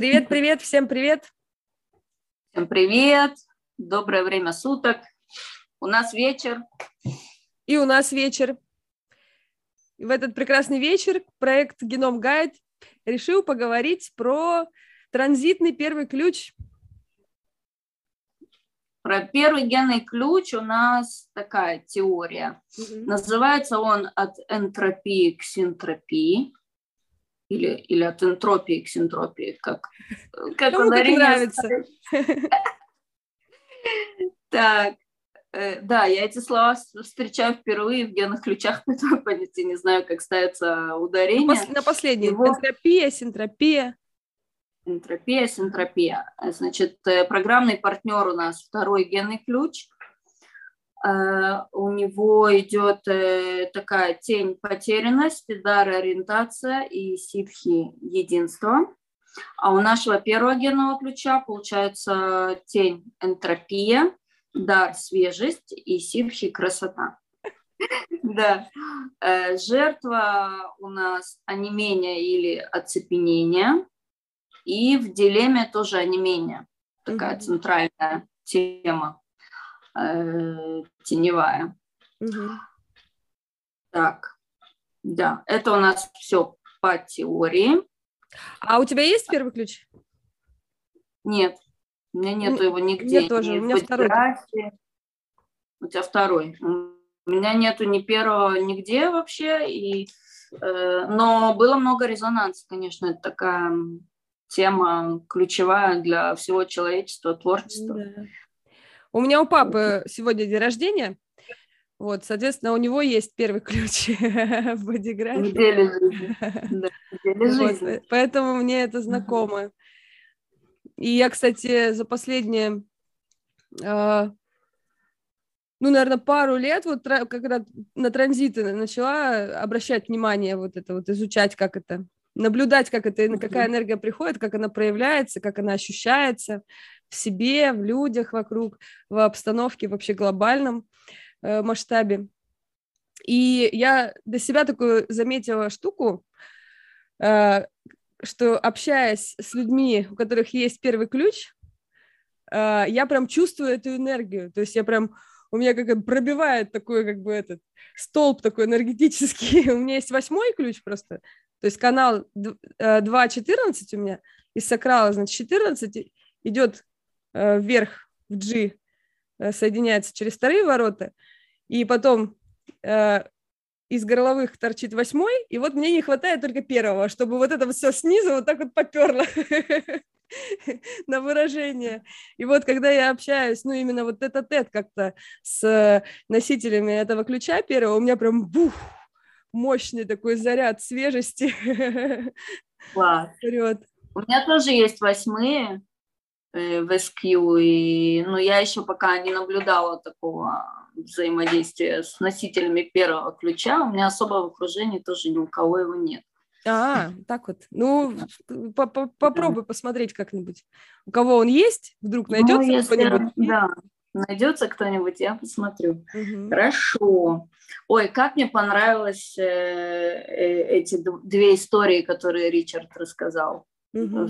Привет, привет, всем привет. Всем привет, доброе время суток. У нас вечер. И у нас вечер. И в этот прекрасный вечер проект Геном Гайд решил поговорить про транзитный первый ключ. Про первый генный ключ у нас такая теория. Угу. Называется он от энтропии к синтропии или, или от энтропии к синтропии, как, как Кому как нравится. Так, э, да, я эти слова встречаю впервые в генных ключах, поэтому понятия не знаю, как ставится ударение. На последний. Его... Энтропия, синтропия. Энтропия, синтропия. Значит, э, программный партнер у нас второй генный ключ – Э, у него идет э, такая тень потерянности, дар ориентация и ситхи единство. А у нашего первого генного ключа получается тень энтропия, дар свежесть и ситхи красота. Да. Э, жертва у нас онемение или оцепенение. И в дилемме тоже онемение. Такая центральная тема э, теневая. Угу. Так, да, это у нас все по теории. А у тебя есть первый ключ? Нет, у меня нету его нигде. Мне тоже, у меня второй. У тебя второй. У меня нету ни первого нигде вообще, и, э, но было много резонанса, конечно, это такая тема ключевая для всего человечества, творчества. Да. У меня у папы сегодня день рождения, вот, соответственно, у него есть первый ключ в бодиграфе. В деле жизни. Да, в деле жизни. Вот, поэтому мне это знакомо. И я, кстати, за последние, э, ну, наверное, пару лет, вот когда на транзиты начала обращать внимание, вот это вот изучать, как это, наблюдать, как это, какая энергия приходит, как она проявляется, как она ощущается, в себе, в людях вокруг, в обстановке вообще глобальном э, масштабе. И я для себя такую заметила штуку, э, что общаясь с людьми, у которых есть первый ключ, э, я прям чувствую эту энергию. То есть я прям у меня как пробивает такой как бы этот столб такой энергетический. у меня есть восьмой ключ просто. То есть канал 2.14 у меня из сакрала, значит, 14 идет Э, вверх в G э, соединяется через вторые ворота, и потом э, из горловых торчит восьмой, и вот мне не хватает только первого, чтобы вот это все снизу вот так вот поперло на выражение. И вот когда я общаюсь, ну именно вот этот тет как-то с носителями этого ключа первого, у меня прям бух, мощный такой заряд свежести. Класс. Вперед. У меня тоже есть восьмые, Э, в SQ, и, ну, я еще пока не наблюдала такого взаимодействия с носителями первого ключа, у меня особо в окружении тоже ни у кого его нет. А, так вот. Ну, попробуй да. посмотреть как-нибудь. У кого он есть, вдруг найдется ну, если, кто-нибудь? Да, найдется кто-нибудь, я посмотрю. Угу. Хорошо. Ой, как мне понравились э, э, эти две истории, которые Ричард рассказал. Угу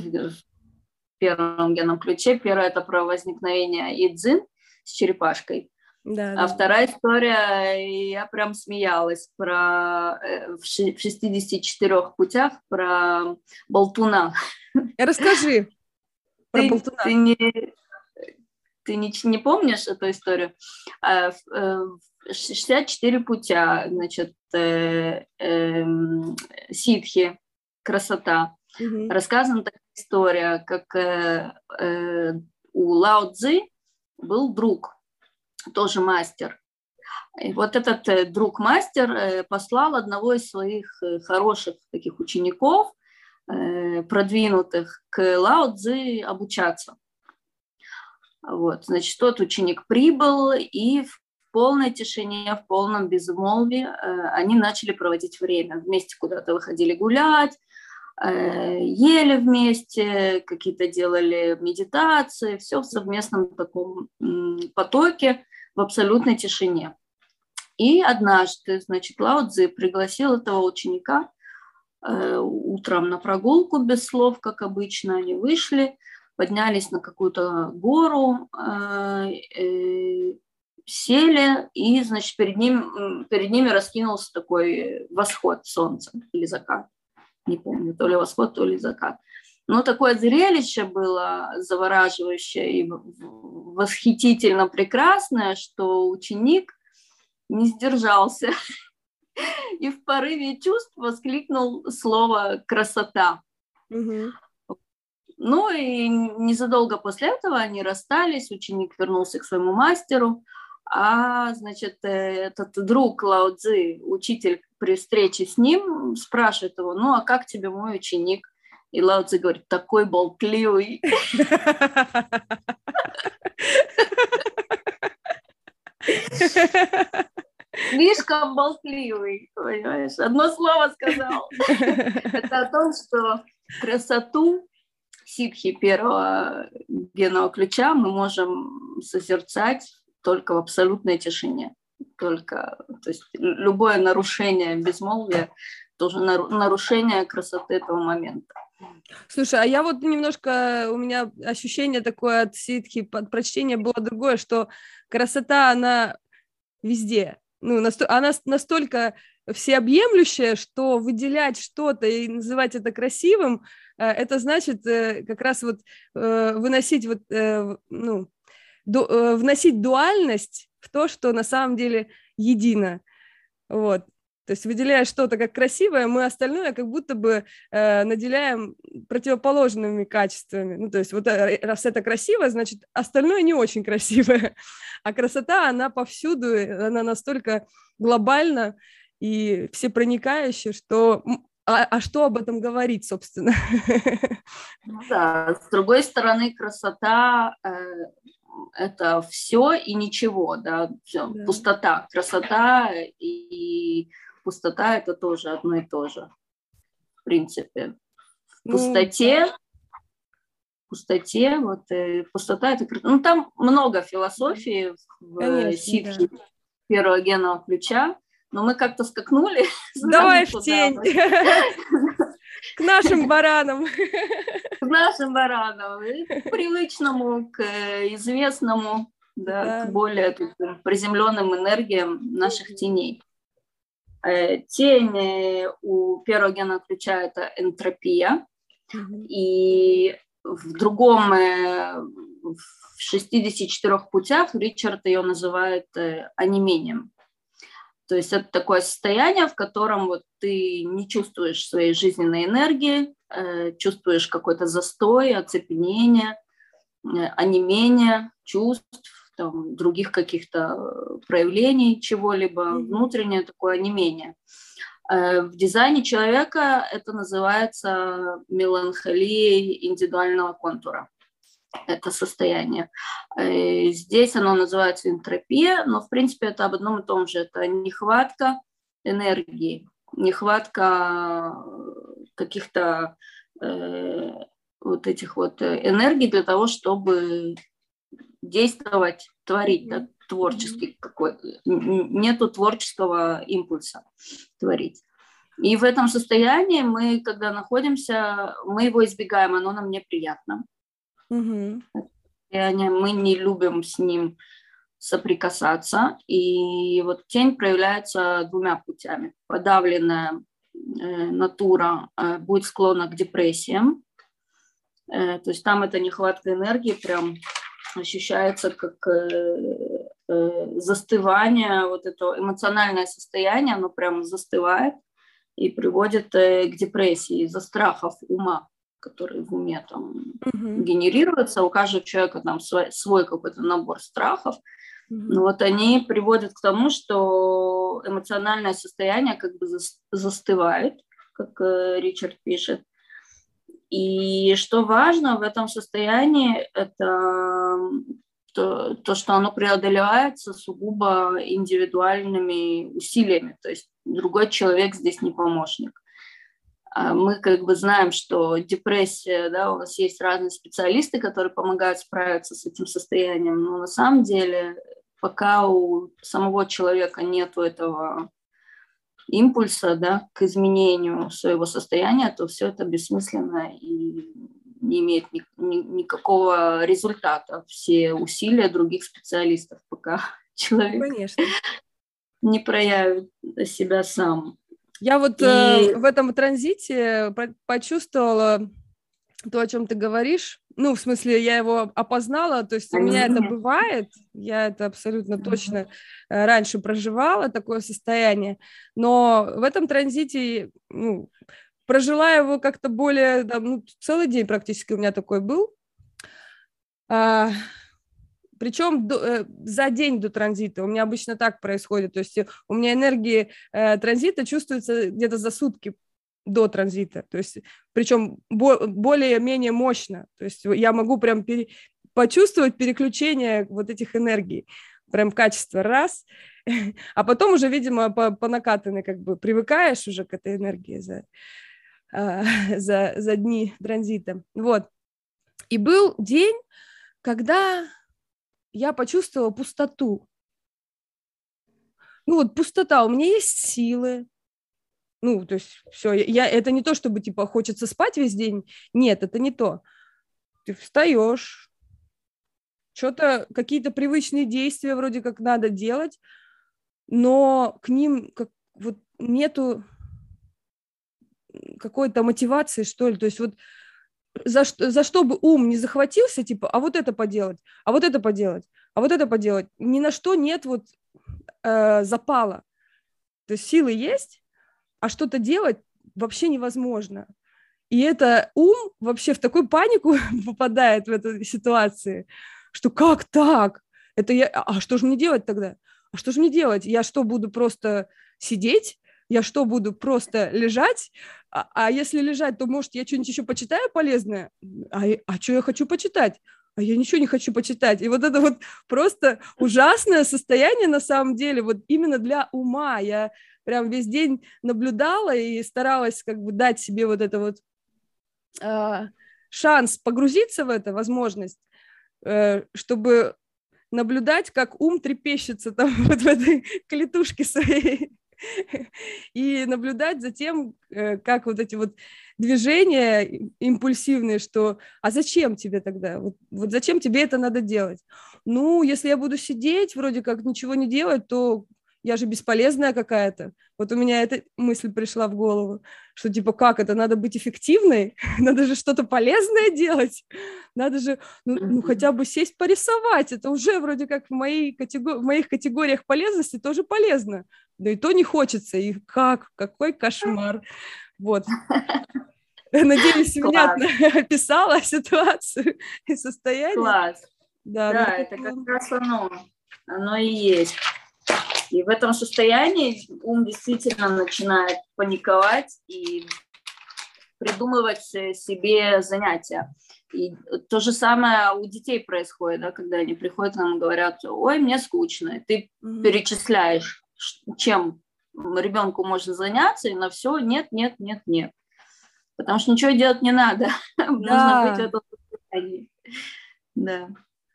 первом генном ключе. Первое это про возникновение Идзин с черепашкой. Да, а да. вторая история, я прям смеялась про э, в 64 путях про болтуна. Расскажи про ты, болтуна. Ты не, ты не, не помнишь эту историю? 64 э, путя, значит, э, э, ситхи, красота. Угу. Рассказана такая история, как э, э, у Лао Цзи был друг, тоже мастер. И вот этот э, друг-мастер э, послал одного из своих э, хороших таких учеников, э, продвинутых, к Лао Цзи обучаться. Вот, значит, тот ученик прибыл, и в полной тишине, в полном безмолвии э, они начали проводить время. Вместе куда-то выходили гулять, ели вместе, какие-то делали медитации, все в совместном таком потоке, в абсолютной тишине. И однажды, значит, Лао Цзи пригласил этого ученика э, утром на прогулку без слов, как обычно, они вышли, поднялись на какую-то гору, э, э, сели, и, значит, перед, ним, перед ними раскинулся такой восход солнца или закат. Не помню, то ли восход, то ли закат. Но такое зрелище было завораживающее и восхитительно прекрасное, что ученик не сдержался и в порыве чувств воскликнул слово «красота». Угу. Ну и незадолго после этого они расстались, ученик вернулся к своему мастеру, а, значит, э, этот друг Лао Цзи, учитель при встрече с ним, спрашивает его, ну а как тебе мой ученик? И Лао Цзи говорит, такой болтливый. Слишком болтливый, понимаешь? Одно слово сказал. Это о том, что красоту ситхи первого генного ключа мы можем созерцать только в абсолютной тишине. Только, то есть любое нарушение безмолвия тоже нарушение красоты этого момента. Слушай, а я вот немножко, у меня ощущение такое от ситхи, от прочтения было другое, что красота, она везде. Ну, она настолько всеобъемлющая, что выделять что-то и называть это красивым, э, это значит э, как раз вот э, выносить вот, ну, вносить дуальность в то, что на самом деле едино. Вот. То есть выделяя что-то как красивое, мы остальное как будто бы э, наделяем противоположными качествами. Ну, то есть вот раз это красиво, значит, остальное не очень красивое. А красота, она повсюду, она настолько глобальна, и всепроникающий, что а, а что об этом говорить, собственно? Ну да, с другой стороны, красота э, это все и ничего, да, все, да. пустота, красота и пустота это тоже одно и то же, в принципе. В ну, пустоте, ну, пустоте, вот э, пустота это, ну там много философии в Конечно, ситхе да. первого генного ключа, но мы как-то скакнули. Давай в тень. К нашим баранам. К нашим баранам. К привычному, к э, известному, да, да. к более приземленным энергиям наших теней. Э, тень э, у первого гена ключа это энтропия. И в другом, в 64 путях Ричард ее называет онемением. То есть это такое состояние, в котором вот ты не чувствуешь своей жизненной энергии, э, чувствуешь какой-то застой, оцепенение, э, онемение чувств, там, других каких-то проявлений чего-либо, внутреннее такое онемение. Э, в дизайне человека это называется меланхолией индивидуального контура это состояние. Э, здесь оно называется энтропия, но в принципе это об одном и том же. Это нехватка энергии, нехватка каких-то э, вот этих вот энергий для того, чтобы действовать, творить, да, творческий какой нету творческого импульса творить. И в этом состоянии мы, когда находимся, мы его избегаем, оно нам неприятно. Угу. Мы не любим с ним соприкасаться. И вот тень проявляется двумя путями. Подавленная э, натура э, будет склонна к депрессиям. Э, то есть там эта нехватка энергии прям ощущается как застывание, вот это эмоциональное состояние, оно прям застывает и приводит к депрессии из-за страхов ума которые в уме там угу. генерируются, у каждого человека там свой, свой какой-то набор страхов, угу. вот они приводят к тому, что эмоциональное состояние как бы застывает, как э, Ричард пишет. И что важно в этом состоянии, это то, то, что оно преодолевается сугубо индивидуальными усилиями, то есть другой человек здесь не помощник. А мы как бы знаем, что депрессия, да, у нас есть разные специалисты, которые помогают справиться с этим состоянием, но на самом деле пока у самого человека нет этого импульса да, к изменению своего состояния, то все это бессмысленно и не имеет ни, ни, никакого результата. Все усилия других специалистов, пока человек Конечно. не проявит себя сам. Я вот и... э, в этом транзите почувствовала то, о чем ты говоришь. Ну, в смысле, я его опознала, то есть у меня это бывает, я это абсолютно точно э, раньше проживала, такое состояние, но в этом транзите ну, прожила его как-то более, там, ну, целый день практически у меня такой был. А, причем до, э, за день до транзита. У меня обычно так происходит. То есть у меня энергии э, транзита чувствуется где-то за сутки до транзита. То есть причем бо- более-менее мощно. То есть я могу прям пере- почувствовать переключение вот этих энергий. Прям качество раз. А потом уже, видимо, по, по накатанной как бы привыкаешь уже к этой энергии за, э, за, за дни транзита. Вот. И был день, когда я почувствовала пустоту. Ну вот пустота, у меня есть силы, ну, то есть все, я, это не то, чтобы, типа, хочется спать весь день, нет, это не то. Ты встаешь, что-то, какие-то привычные действия вроде как надо делать, но к ним как, вот нету какой-то мотивации, что ли, то есть вот за, за что бы ум не захватился, типа, а вот это поделать, а вот это поделать, а вот это поделать, ни на что нет вот э, запала. То есть силы есть, а что-то делать вообще невозможно. И это ум вообще в такую панику попадает в этой ситуации, что как так? Это я, а что же мне делать тогда? А что же мне делать? Я что, буду просто сидеть? Я что, буду просто лежать? А, а если лежать, то, может, я что-нибудь еще почитаю полезное? А, а что я хочу почитать? а я ничего не хочу почитать. И вот это вот просто ужасное состояние на самом деле, вот именно для ума. Я прям весь день наблюдала и старалась как бы дать себе вот это вот э, шанс погрузиться в это, возможность, э, чтобы наблюдать, как ум трепещется там вот в этой клетушке своей и наблюдать за тем, э, как вот эти вот движения импульсивные, что а зачем тебе тогда? Вот, вот зачем тебе это надо делать? Ну, если я буду сидеть, вроде как ничего не делать, то я же бесполезная какая-то. Вот у меня эта мысль пришла в голову, что типа как это, надо быть эффективной, надо же что-то полезное делать, надо же ну, ну хотя бы сесть порисовать, это уже вроде как в, моей категор... в моих категориях полезности тоже полезно, да и то не хочется, и как, какой кошмар, вот. Надеюсь, внятно описала ситуацию и состояние. Класс. Да, да это как раз оно, оно и есть. И в этом состоянии ум действительно начинает паниковать и придумывать себе занятия. И то же самое у детей происходит, да, когда они приходят к нам и говорят, ой, мне скучно. И ты mm-hmm. перечисляешь, чем ребенку можно заняться, и на все нет, нет, нет, нет. Потому что ничего делать не надо. Да. Нужно быть в этом состоянии. Да.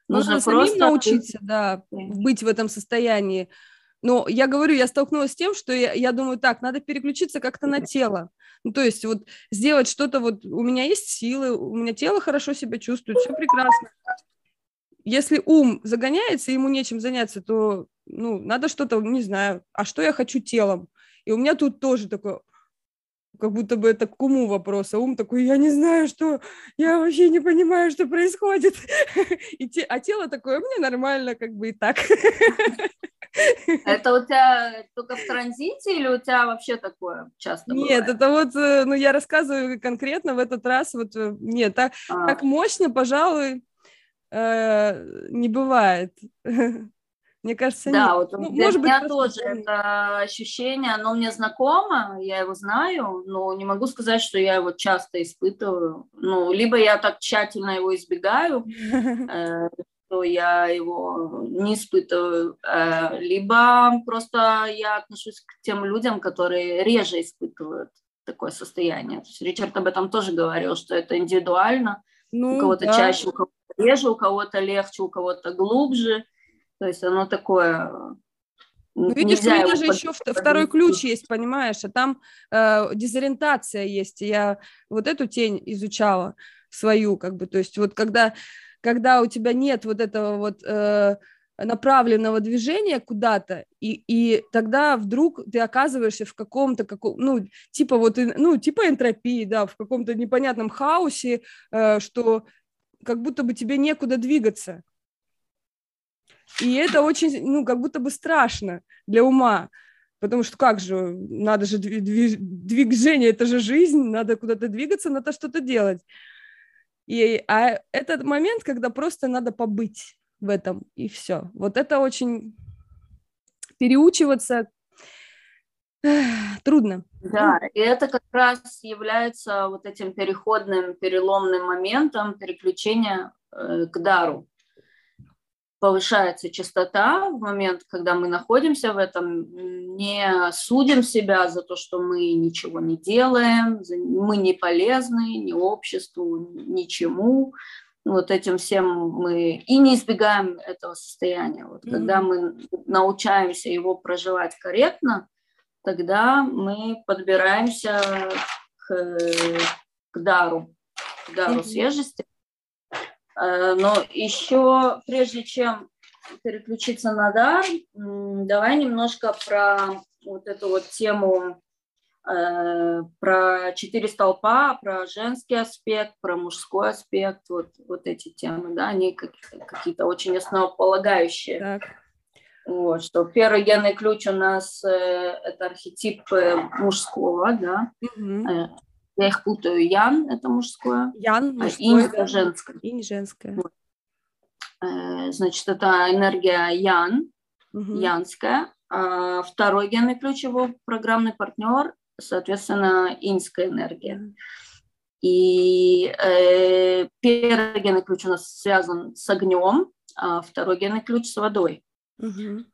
Нужно, Нужно просто научиться, да, быть в этом состоянии. Но я говорю, я столкнулась с тем, что я, я думаю, так, надо переключиться как-то на тело. Ну, то есть вот сделать что-то, вот у меня есть силы, у меня тело хорошо себя чувствует, все прекрасно. Если ум загоняется, ему нечем заняться, то, ну, надо что-то, не знаю, а что я хочу телом? И у меня тут тоже такое, как будто бы это к уму вопрос, а ум такой, я не знаю, что, я вообще не понимаю, что происходит. И те, а тело такое, мне нормально, как бы и так. Это у тебя только в транзите или у тебя вообще такое часто Нет, бывает? это вот, э, ну, я рассказываю конкретно в этот раз, вот, э, нет, так, а. так мощно, пожалуй, э, не бывает. Мне кажется, да, нет. вот ну, для может меня быть, тоже это ощущение, оно мне знакомо, я его знаю, но не могу сказать, что я его часто испытываю. Ну, либо я так тщательно его избегаю, что я его не испытываю, э, либо просто я отношусь к тем людям, которые реже испытывают такое состояние. То есть Ричард об этом тоже говорил, что это индивидуально, ну, у кого-то да. чаще, у кого-то реже, у кого-то легче, у кого-то глубже. То есть оно такое ну, видишь, у меня же еще второй ключ есть, понимаешь, а там э, дезориентация есть. Я вот эту тень изучала свою, как бы, то есть вот когда, когда у тебя нет вот этого вот э, направленного движения куда-то, и, и тогда вдруг ты оказываешься в каком-то, каком, ну, типа вот, ну, типа энтропии, да, в каком-то непонятном хаосе, э, что как будто бы тебе некуда двигаться. И это очень, ну, как будто бы страшно для ума, потому что как же, надо же движение, это же жизнь, надо куда-то двигаться, надо что-то делать. И, а этот момент, когда просто надо побыть в этом, и все. Вот это очень переучиваться трудно. Да, и это как раз является вот этим переходным, переломным моментом переключения э, к дару повышается частота в момент, когда мы находимся в этом, не судим себя за то, что мы ничего не делаем, мы не полезны ни обществу, ничему. Вот этим всем мы и не избегаем этого состояния. Вот mm-hmm. когда мы научаемся его проживать корректно, тогда мы подбираемся к, к дару, к дару mm-hmm. свежести. Э, но еще, прежде чем переключиться на дар, давай немножко про вот эту вот тему э, про четыре столпа, про женский аспект, про мужской аспект, вот, вот эти темы, да, они какие-то очень основополагающие. Так. Вот, что первый генный ключ у нас э, это архетип мужского, да, угу. Я их путаю. Ян – это мужское. Ян – мужское. Инь – женское. Инь – женское. Вот. Э, значит, это энергия Ян, угу. янская. А второй генный ключ его программный партнер, соответственно, иньская энергия. И э, первый генный ключ у нас связан с огнем, а второй генный ключ с водой. Угу.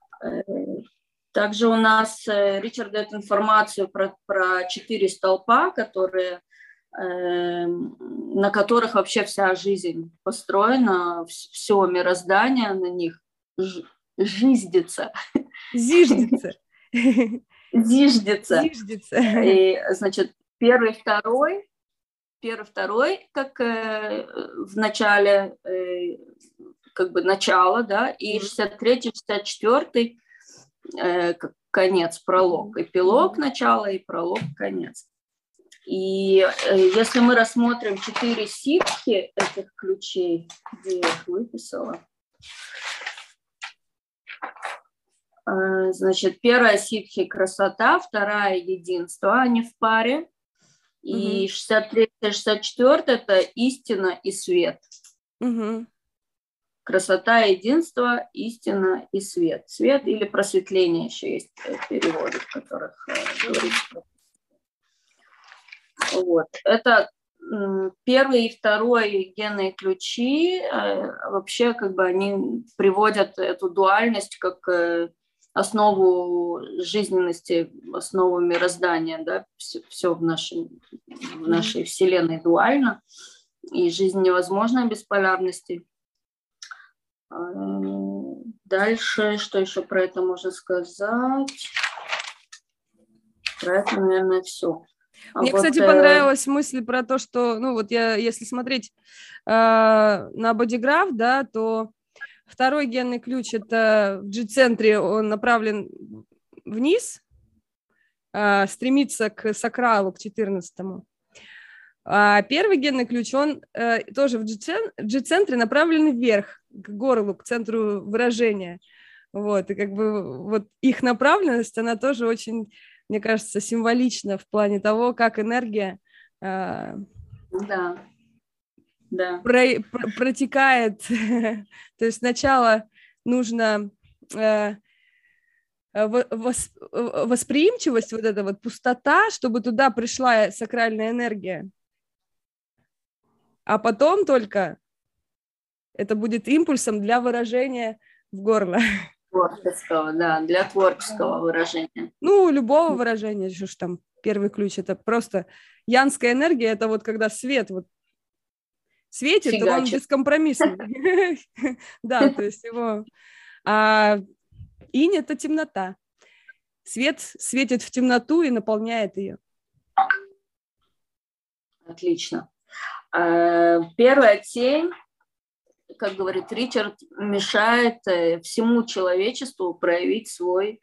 Также у нас э, Ричард дает информацию про, про четыре столпа, которые, э, на которых вообще вся жизнь построена, все мироздание на них жиздится. Зиждется. Зиждется. Зиждется. И, значит, первый, второй, первый, второй, как э, в начале, э, как бы начало, да, и 63 64 Э, конец, пролог, эпилог, начало и пролог, конец. И э, если мы рассмотрим четыре ситхи этих ключей, где я их выписала, э, значит, первая ситхи – красота, вторая – единство, они в паре, и 63-64 – это истина и свет. Угу красота, единство, истина и свет. Свет или просветление еще есть э, переводы, в которых э, говорится. Вот. Это первый и второй генные ключи, э, вообще как бы они приводят эту дуальность как основу жизненности, основу мироздания, да, все, все в, нашей, в нашей Вселенной дуально, и жизнь невозможна без полярности. Дальше, что еще про это можно сказать? Про это, наверное, все. А Мне, вот, кстати, э... понравилась мысль про то, что, ну вот я, если смотреть э, на бодиграф, да, то второй генный ключ это в G-центре, он направлен вниз, э, стремится к сакралу, к 14 -му. А первый генный ключ, он э, тоже в G-центре направлен вверх, к горлу, к центру выражения. Вот, и как бы вот их направленность, она тоже очень, мне кажется, символична в плане того, как энергия э, да. Да. Про, про, протекает. То есть сначала нужно э, вос, восприимчивость, вот эта вот пустота, чтобы туда пришла сакральная энергия а потом только это будет импульсом для выражения в горло. Творческого, да, для творческого выражения. Ну, любого выражения, что ж там первый ключ, это просто янская энергия, это вот когда свет вот светит, то он бескомпромиссный. Да, то есть его... А инь — это темнота. свет светит в темноту и наполняет ее. Отлично. Э, первая тень, как говорит Ричард, мешает э, всему человечеству проявить свой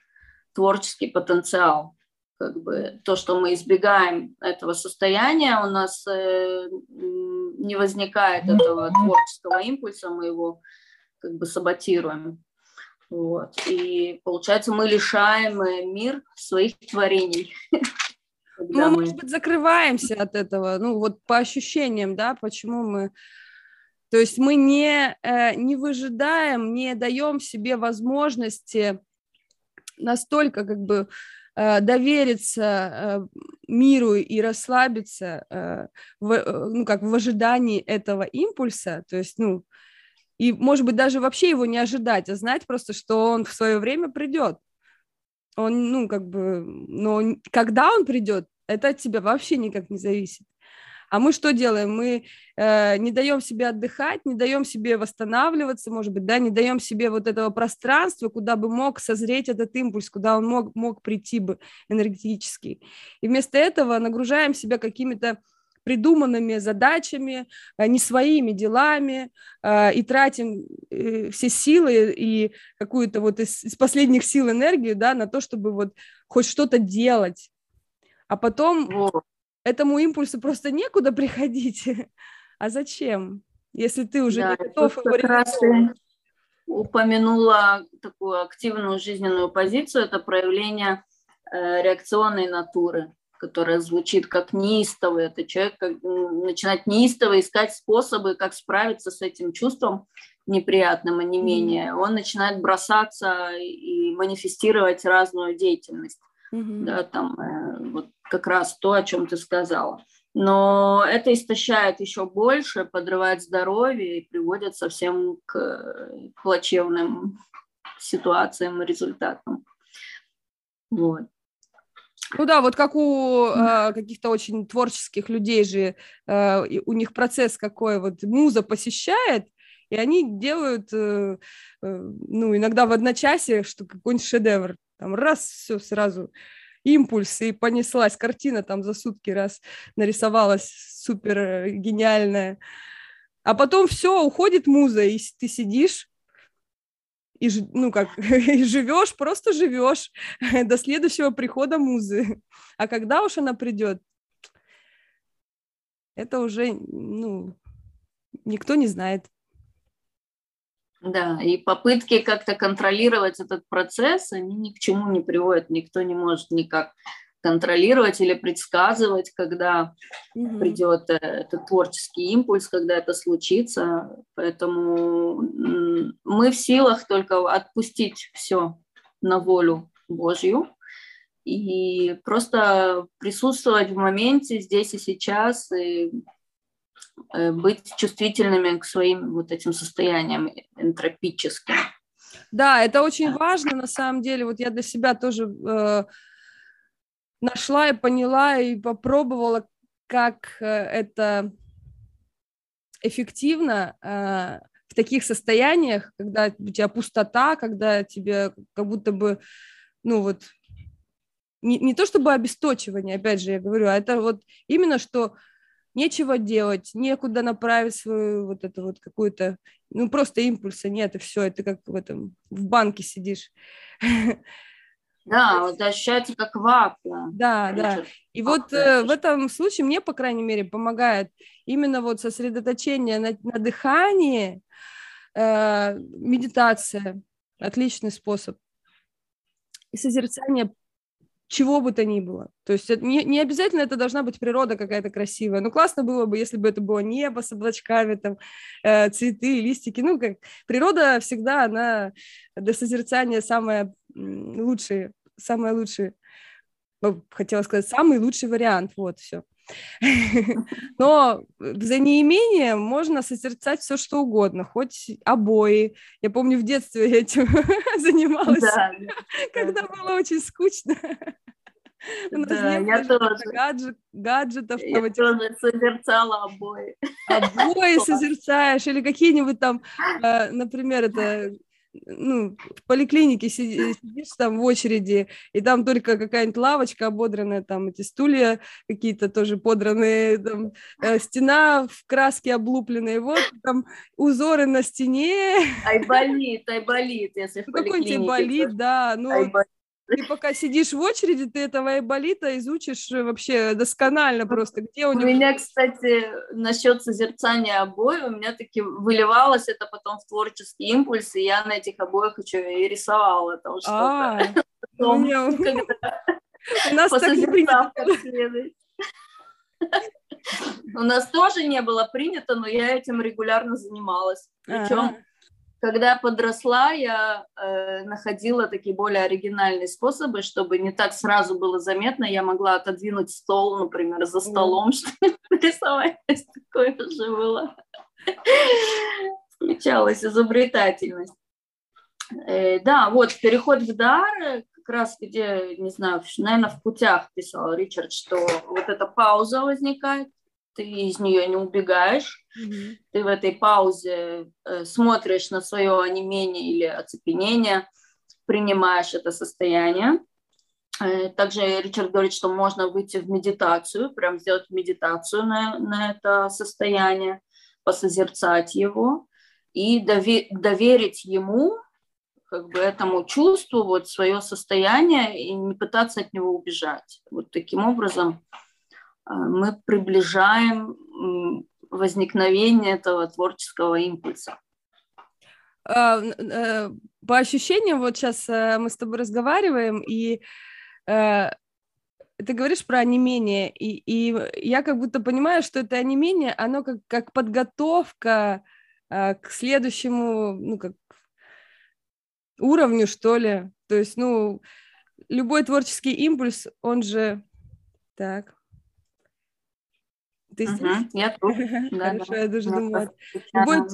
творческий потенциал. Как бы то, что мы избегаем этого состояния, у нас э, не возникает этого творческого импульса, мы его как бы саботируем. Вот. И получается, мы лишаем мир своих творений. Мы, может быть, закрываемся от этого, ну вот по ощущениям, да, почему мы... То есть мы не, э, не выжидаем, не даем себе возможности настолько как бы э, довериться э, миру и расслабиться в, ну, как в ожидании этого импульса, то есть, ну, и, может быть, даже вообще его не ожидать, а знать просто, что он в свое время придет. Он, ну, как бы, но когда он придет, это от тебя вообще никак не зависит. А мы что делаем? Мы э, не даем себе отдыхать, не даем себе восстанавливаться, может быть, да, не даем себе вот этого пространства, куда бы мог созреть этот импульс, куда он мог, мог прийти бы энергетически. И вместо этого нагружаем себя какими-то придуманными задачами, э, не своими делами, э, и тратим э, все силы и какую-то вот из, из последних сил энергию, да, на то, чтобы вот хоть что-то делать. А потом О. этому импульсу просто некуда приходить. А зачем? Если ты уже да, не готов его раз упомянула такую активную жизненную позицию, это проявление э, реакционной натуры которая звучит как неистовый. Это человек как, начинает неистово искать способы, как справиться с этим чувством неприятным, а не менее. Он начинает бросаться и манифестировать разную деятельность. Mm-hmm. Да, там э, вот как раз то, о чем ты сказала. Но это истощает еще больше, подрывает здоровье и приводит совсем к плачевным ситуациям и результатам. Вот. Ну да, вот как у э, каких-то очень творческих людей же, э, у них процесс какой, вот муза посещает, и они делают, э, э, ну, иногда в одночасье, что какой-нибудь шедевр, там раз, все сразу, импульс, и понеслась картина там за сутки раз нарисовалась супер э, гениальная. А потом все, уходит муза, и ты сидишь, и, ну, как, и живешь, просто живешь до следующего прихода музы. А когда уж она придет, это уже, ну, никто не знает. Да, и попытки как-то контролировать этот процесс, они ни к чему не приводят, никто не может никак контролировать или предсказывать, когда mm придет э, этот творческий импульс, когда это случится. Поэтому мы в силах только отпустить все на волю Божью и просто присутствовать в моменте здесь и сейчас и э, быть чувствительными к своим вот этим состояниям энтропическим. Да, это очень важно на самом деле. Вот я для себя тоже э, нашла и поняла и попробовала, как э, это эффективно э, в таких состояниях, когда у тебя пустота, когда тебе как будто бы, ну вот, не, не то чтобы обесточивание, опять же, я говорю, а это вот именно что нечего делать, некуда направить свою вот эту вот какую-то, ну просто импульса нет, и все, это как в этом, в банке сидишь. Да, вот ощущается как вакуум. Да, да. И вот э, в этом случае мне, по крайней мере, помогает именно вот сосредоточение на, на дыхании, э, медитация, отличный способ. И созерцание чего бы то ни было. То есть не, не обязательно это должна быть природа какая-то красивая. Ну, классно было бы, если бы это было небо с облачками, там, э, цветы, листики. Ну, как природа всегда, она для созерцания самая лучшая самое лучшее, ну, хотела сказать, самый лучший вариант, вот, все. Но за неимением можно созерцать все, что угодно, хоть обои. Я помню, в детстве я этим занималась, да, когда да. было очень скучно. У нас да, не я тоже. Гаджет, гаджетов. Я там, тоже созерцала обои. Обои созерцаешь, или какие-нибудь там, э, например, это ну, в поликлинике сидишь, сидишь там в очереди, и там только какая-нибудь лавочка ободранная, там эти стулья какие-то тоже подранные, там, э, стена в краске облупленные, вот там узоры на стене. Айболит, айболит, если в ну, Какой-нибудь айболит, да, ну, айболит. Ты пока сидишь в очереди, ты этого айболита изучишь вообще досконально просто. Где у, у меня, кстати, насчет созерцания обоев, у меня таки выливалось это потом в творческий импульс, и я на этих обоях еще и рисовала там что-то. А, у нас так не принято. У нас тоже не было принято, но я этим регулярно занималась. Причем когда подросла, я э, находила такие более оригинальные способы, чтобы не так сразу было заметно. Я могла отодвинуть стол, например, за столом, чтобы рисовать. Такое же было. Включалась изобретательность. Э, да, вот переход в дар, как раз где, не знаю, наверное, в путях писал Ричард, что вот эта пауза возникает, ты из нее не убегаешь, mm-hmm. ты в этой паузе э, смотришь на свое онемение или оцепенение, принимаешь это состояние. Э, также Ричард говорит, что можно выйти в медитацию, прям сделать медитацию на, на это состояние, посозерцать его и доверить ему, как бы этому чувству, вот свое состояние и не пытаться от него убежать. Вот таким образом мы приближаем возникновение этого творческого импульса. А, э, по ощущениям, вот сейчас э, мы с тобой разговариваем, и э, ты говоришь про онемение, и, и я как будто понимаю, что это онемение, оно как, как подготовка к следующему, ну, как уровню, что ли. То есть, ну, любой творческий импульс, он же... Так, ты здесь? Я тут. Хорошо, я даже думаю. Любой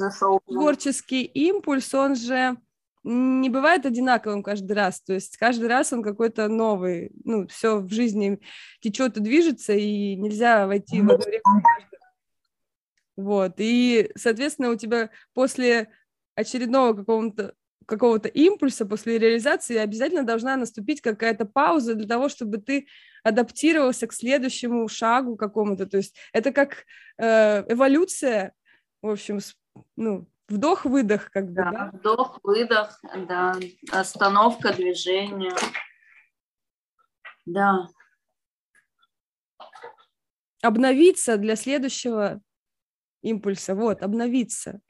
творческий импульс, он же не бывает одинаковым каждый раз, то есть каждый раз он какой-то новый, ну, все в жизни течет и движется, и нельзя войти в одну реку. Вот, и, соответственно, у тебя после очередного какого-то какого-то импульса после реализации обязательно должна наступить какая-то пауза для того, чтобы ты адаптировался к следующему шагу какому-то. То есть это как э, эволюция, в общем, ну, вдох-выдох как бы, да? да? Вдох-выдох, да, остановка движения, да. Обновиться для следующего импульса, вот, обновиться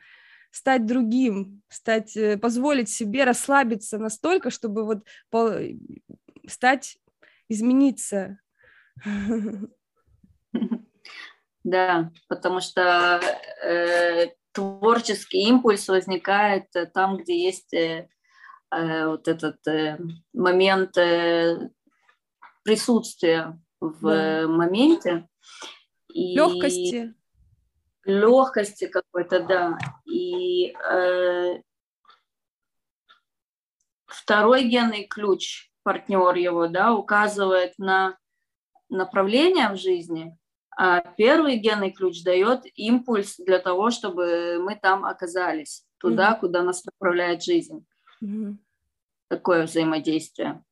стать другим, стать, э, позволить себе расслабиться настолько, чтобы вот стать, измениться. Да, потому что э, творческий импульс возникает э, там, где есть э, э, вот этот э, момент э, присутствия в да. моменте. И... Легкости легкости какой-то, да. И э, второй генный ключ, партнер его, да, указывает на направление в жизни, а первый генный ключ дает импульс для того, чтобы мы там оказались, туда, mm-hmm. куда нас направляет жизнь. Mm-hmm. Такое взаимодействие.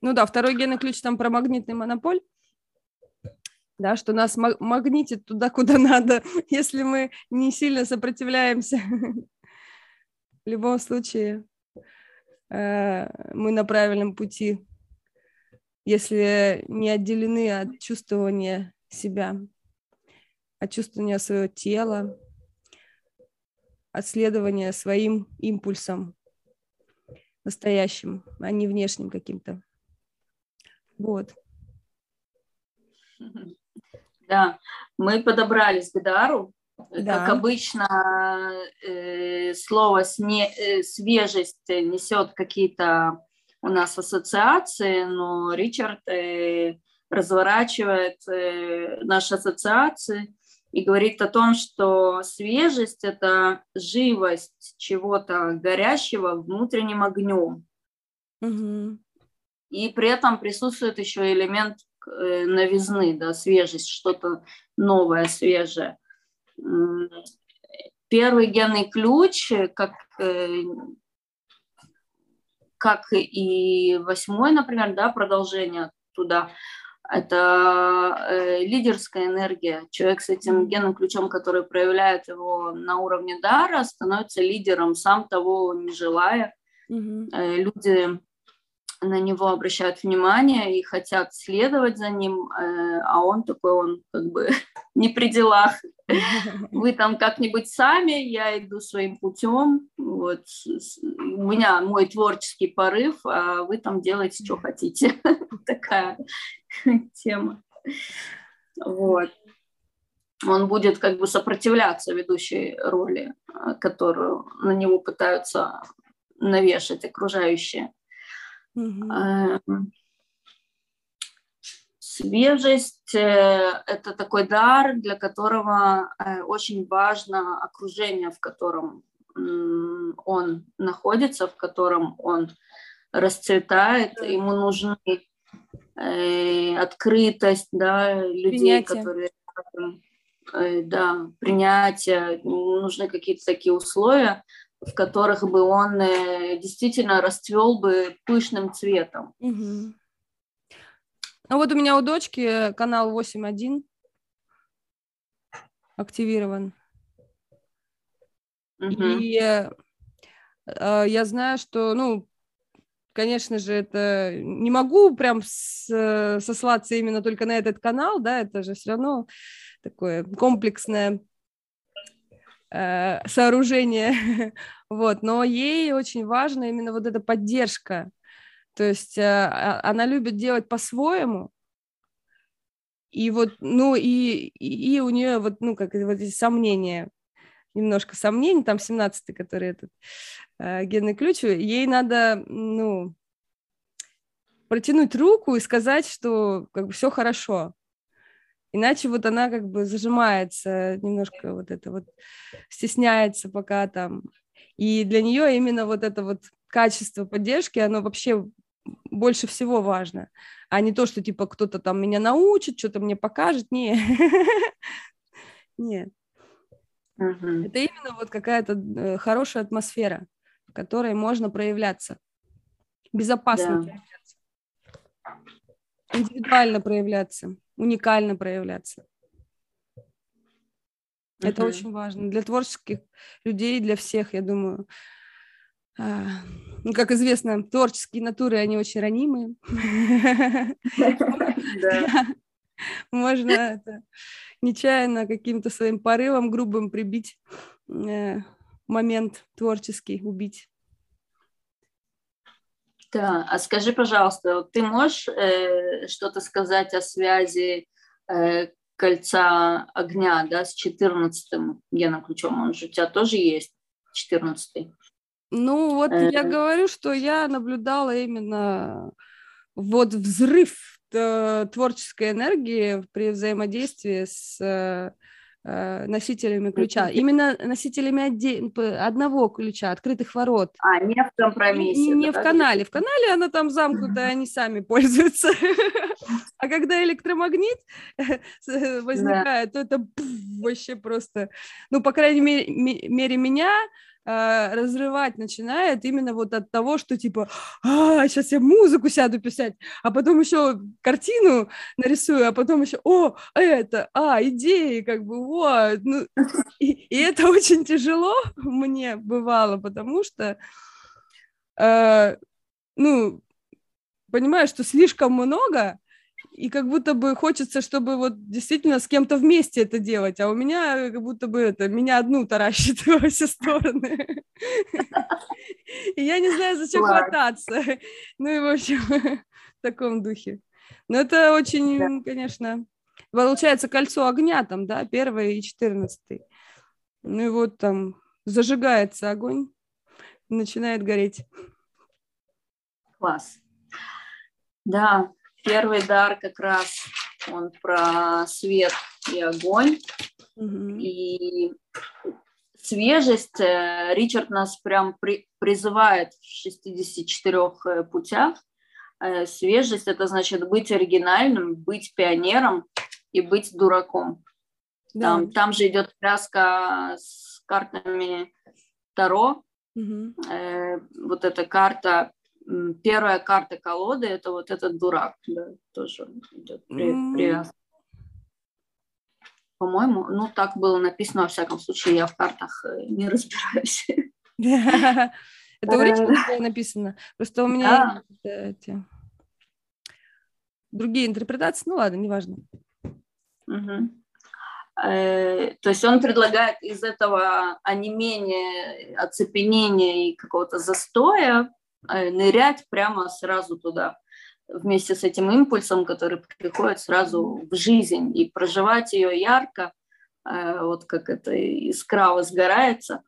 Ну да, второй генный ключ там про магнитный монополь да, что нас магнитит туда, куда надо, если мы не сильно сопротивляемся. В любом случае, мы на правильном пути, если не отделены от чувствования себя, от чувствования своего тела, от следования своим импульсам настоящим, а не внешним каким-то. Вот. Да, мы подобрались к дару. Да. Как обычно, э, слово сне, э, свежесть несет какие-то у нас ассоциации, но Ричард э, разворачивает э, наши ассоциации и говорит о том, что свежесть – это живость чего-то горящего внутренним огнем. Угу. И при этом присутствует еще элемент новизны, да, свежесть, что-то новое, свежее. Первый генный ключ, как как и восьмой, например, да, продолжение туда, это э, лидерская энергия. Человек с этим генным ключом, который проявляет его на уровне дара, становится лидером, сам того не желая. Mm-hmm. Э, люди на него обращают внимание и хотят следовать за ним, э, а он такой, он как бы не при делах. Вы там как-нибудь сами, я иду своим путем, вот, у меня мой творческий порыв, а вы там делаете, что хотите. Такая тема. Вот. Он будет как бы сопротивляться ведущей роли, которую на него пытаются навешать окружающие. Mm-hmm. Свежесть э, – это такой дар, для которого э, очень важно окружение, в котором он находится, в котором он расцветает. Ему нужны э, открытость, да, людей, принятие. которые да, принятие, нужны какие-то такие условия, в которых бы он действительно расцвел бы пышным цветом. Угу. Ну вот у меня у дочки канал 8.1 активирован. Угу. И э, я знаю, что, ну, конечно же, это не могу прям с, сослаться именно только на этот канал, да, это же все равно такое комплексное э, сооружение, вот, но ей очень важна именно вот эта поддержка, то есть э, а, она любит делать по-своему, и вот, ну, и, и, и у нее вот, ну, как вот эти сомнения, немножко сомнений, там 17-й, который этот э, генный ключ, ей надо, ну, протянуть руку и сказать, что как бы все хорошо. Иначе вот она как бы зажимается немножко вот это вот, стесняется пока там. И для нее именно вот это вот качество поддержки, оно вообще больше всего важно, а не то, что типа кто-то там меня научит, что-то мне покажет. Не. Нет. Это именно вот какая-то э, хорошая атмосфера, в которой можно проявляться. Безопасно проявляться. Индивидуально проявляться уникально проявляться. Это очень важно для творческих людей, для всех, я думаю. А, ну, как известно, творческие натуры, они очень ранимые. Можно нечаянно каким-то своим порывом грубым прибить э, момент творческий, убить. Да, а скажи, пожалуйста, ты можешь э, что-то сказать о связи э, кольца огня, да, с 14-м геном ключом? Он же у тебя тоже есть, 14-й. Ну, вот э, я говорю, что я наблюдала именно вот взрыв э, творческой энергии при взаимодействии с э, носителями ключа, именно носителями одного ключа, открытых ворот. А, не в компромиссе. Не, не в канале. В канале она там замкнутая, они сами пользуются. А когда электромагнит возникает, то это вообще просто... Ну, по крайней мере, меня э, разрывать начинает именно вот от того, что типа, а, сейчас я музыку сяду писать, а потом еще картину нарисую, а потом еще, о, это, а, идеи, как бы, вот. Ну, и, и это очень тяжело мне бывало, потому что, э, ну, понимаю, что слишком много, и как будто бы хочется, чтобы вот действительно с кем-то вместе это делать, а у меня как будто бы это, меня одну таращит во все стороны. И я не знаю, зачем хвататься. Ну и, в общем, в таком духе. Но это очень, конечно, получается кольцо огня там, да, первый и четырнадцатый. Ну и вот там зажигается огонь, начинает гореть. Класс. Да, Первый дар как раз он про свет и огонь. Mm-hmm. И свежесть э, Ричард нас прям при, призывает в 64 э, путях. Э, свежесть – это значит быть оригинальным, быть пионером и быть дураком. Да. Там, там же идет связка с картами Таро, Угу. Вот эта карта, первая карта колоды, это вот этот дурак, да, тоже идет привязка. По-моему, ну так было написано, во всяком случае, я в картах э, не разбираюсь. Это у Ричарда написано. Просто у меня эти другие интерпретации. Ну ладно, неважно. Э, то есть он предлагает из этого онемения, оцепенения и какого-то застоя э, нырять прямо сразу туда вместе с этим импульсом, который приходит сразу в жизнь, и проживать ее ярко, э, вот как это искра возгорается.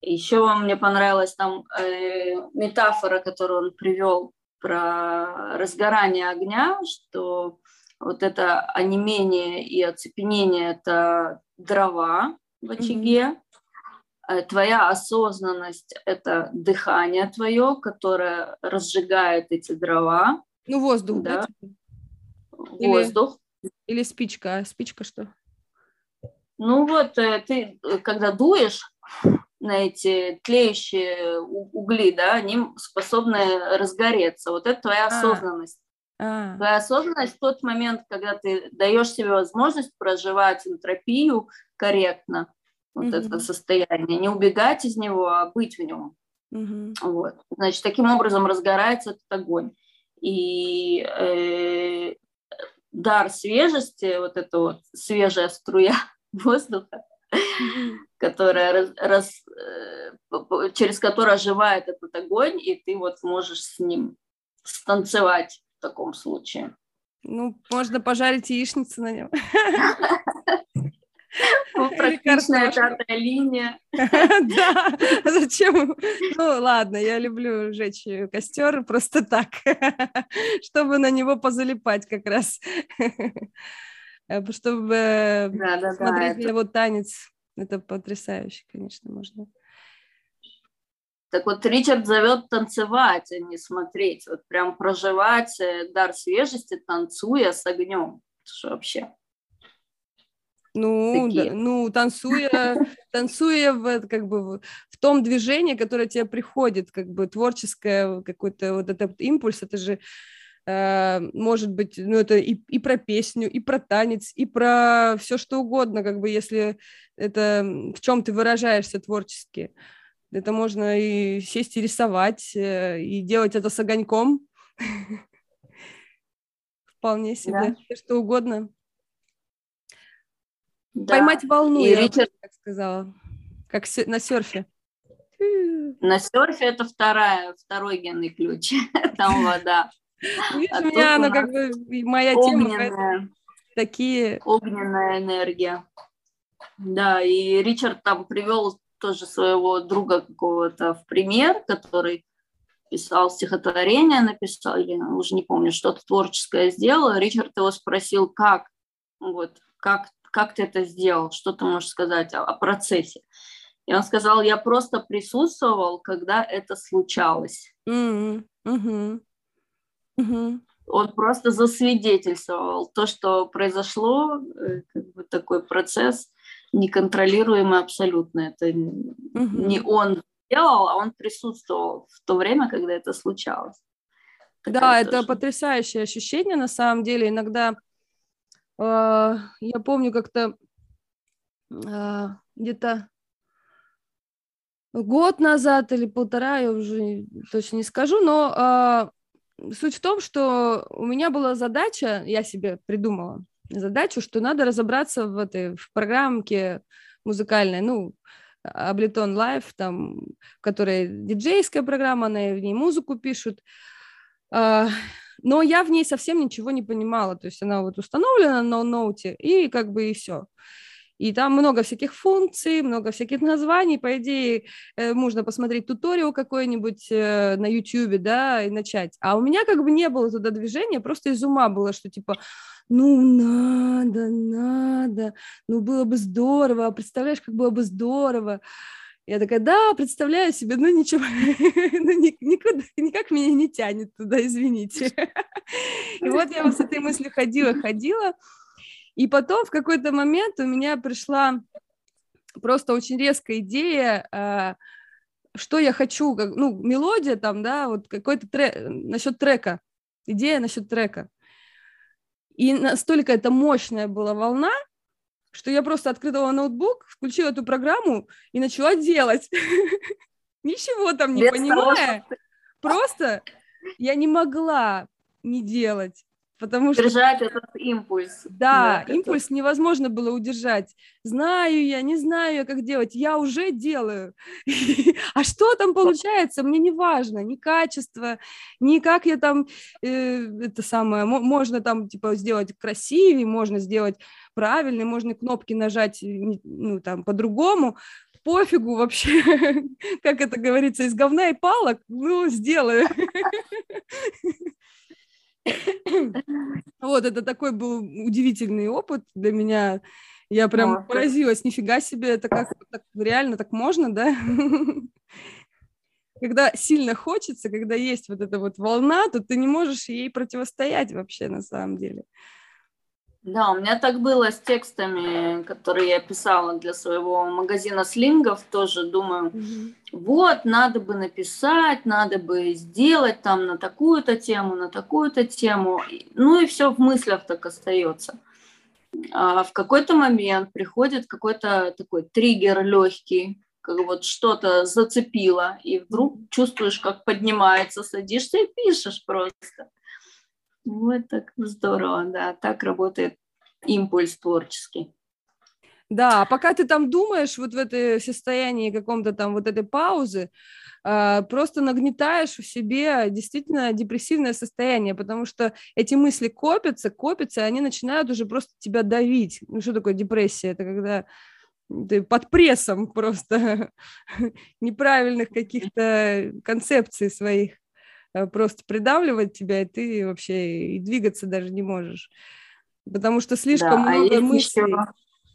Еще мне понравилась там метафора, которую он привел про разгорание огня, что вот это онемение и оцепенение – это дрова в очаге. Mm-hmm. Твоя осознанность – это дыхание твое, которое разжигает эти дрова. Ну, воздух, да? да? Воздух. Или, или спичка. А спичка что? Ну вот, э, ты, э, когда дуешь на эти тлеющие угли, да, они способны разгореться. Вот это твоя а. осознанность. А. Твоя осознанность в тот момент, когда ты даешь себе возможность проживать энтропию корректно, вот mm это состояние, не убегать из него, а быть в нем. mm Вот. Значит, таким образом разгорается этот огонь. И э, дар свежести, вот эта вот свежая струя воздуха, которая раз, раз, э, через которую оживает этот огонь, и ты вот можешь с ним станцевать в таком случае. Ну, можно пожарить яичницу на нем. Ну, практичная пятая линия. Да, зачем? Ну, ладно, я люблю жечь костер просто так, чтобы на него позалипать как раз. Чтобы смотреть на его танец. Это потрясающе, конечно, можно. Так вот, Ричард зовет танцевать, а не смотреть. Вот прям проживать э, дар свежести, танцуя с огнем. Что вообще? Ну, да, ну, танцуя, танцуя в, как бы, в том движении, которое тебе приходит, как бы творческое какой-то вот этот импульс, это же э, может быть, ну, это и, и про песню, и про танец, и про все что угодно, как бы, если это в чем ты выражаешься творчески. Это можно и сесть и рисовать, э, и делать это с огоньком. Вполне себе, что угодно. Да. Поймать волну, и я Ричард... так сказала, как на серфе. На серфе это вторая, второй генный ключ, там вода. Видишь, а у меня она как бы моя тема. Такие... Огненная энергия. Да, и Ричард там привел тоже своего друга какого-то в пример, который писал стихотворение, написал, я уже не помню, что-то творческое сделал. Ричард его спросил, как, вот, как, как ты это сделал, что ты можешь сказать о, о процессе. И он сказал, я просто присутствовал, когда это случалось. Mm-hmm. Mm-hmm. Mm-hmm. Он просто засвидетельствовал то, что произошло, э, как бы такой процесс, неконтролируемый абсолютно. Это угу. не он делал, а он присутствовал в то время, когда это случалось. Такая да, тоже. это потрясающее ощущение на самом деле. Иногда я помню как-то э, где-то год назад или полтора, я уже точно не скажу, но э, суть в том, что у меня была задача, я себе придумала, задачу, что надо разобраться в этой в программке музыкальной, ну, Ableton Live, там, которая диджейская программа, она в ней музыку пишут, а, но я в ней совсем ничего не понимала, то есть она вот установлена на ноуте, и как бы и все. И там много всяких функций, много всяких названий. По идее, э, можно посмотреть туториал какой-нибудь э, на YouTube, да, и начать. А у меня как бы не было туда движения, просто из ума было, что типа, ну, надо, надо, ну, было бы здорово, представляешь, как было бы здорово. Я такая, да, представляю себе, ну ничего, ну никуда, никак меня не тянет туда, извините. И вот я вот с этой мыслью ходила, ходила, и потом в какой-то момент у меня пришла просто очень резкая идея, что я хочу, как, ну, мелодия там, да, вот какой-то трек, насчет трека, идея насчет трека. И настолько это мощная была волна, что я просто открыла ноутбук, включила эту программу и начала делать. Ничего там не понимая. Просто я не могла не делать. Потому что... Держать этот импульс. Да, да импульс это... невозможно было удержать. Знаю я, не знаю я, как делать, я уже делаю. а что там получается, мне не важно, ни качество, ни как я там, э, это самое, можно там типа сделать красивее, можно сделать правильно, можно кнопки нажать, ну там по-другому, пофигу вообще, как это говорится, из говна и палок, ну, сделаю. Вот, это такой был удивительный опыт для меня. Я прям поразилась, нифига себе, это как так, реально так можно, да? Когда сильно хочется, когда есть вот эта вот волна, то ты не можешь ей противостоять вообще на самом деле. Да, у меня так было с текстами, которые я писала для своего магазина слингов, тоже думаю, mm-hmm. вот, надо бы написать, надо бы сделать там на такую-то тему, на такую-то тему, ну и все в мыслях так остается. А в какой-то момент приходит какой-то такой триггер легкий, как вот что-то зацепило, и вдруг чувствуешь, как поднимается, садишься и пишешь просто. Вот так здорово, да, так работает импульс творческий. Да, а пока ты там думаешь вот в это состоянии каком-то там вот этой паузы, а, просто нагнетаешь в себе действительно депрессивное состояние, потому что эти мысли копятся, копятся, и они начинают уже просто тебя давить. Ну что такое депрессия? Это когда ты под прессом просто неправильных каких-то концепций своих Э, просто придавливает тебя, и ты вообще и двигаться даже не можешь. Потому что слишком да, а много а мыслей,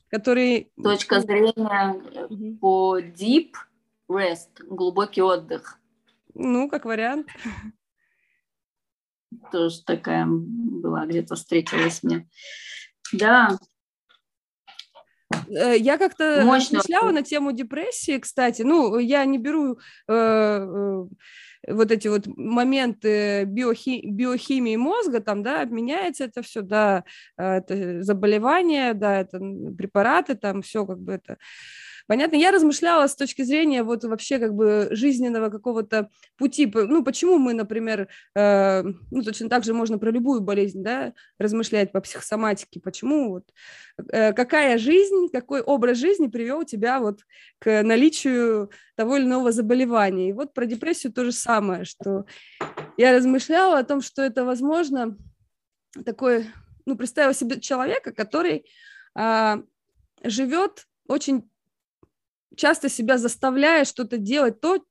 которые... Точка зрения угу. по deep rest, глубокий отдых. Ну, как вариант. Тоже такая была, где-то встретилась мне. Да, э, я как-то размышляла на тему депрессии, кстати. Ну, я не беру э, вот эти вот моменты биохи, биохимии мозга, там, да, меняется это все, да, э, это заболевания, да, это препараты, там все как бы это Понятно, я размышляла с точки зрения вот вообще как бы жизненного какого-то пути. Ну, почему мы, например, э, ну, точно так же можно про любую болезнь, да, размышлять по психосоматике. Почему вот, э, какая жизнь, какой образ жизни привел тебя вот к наличию того или иного заболевания. И вот про депрессию то же самое, что я размышляла о том, что это, возможно, такой, ну, представила себе человека, который а, живет очень часто себя заставляя что-то делать, то,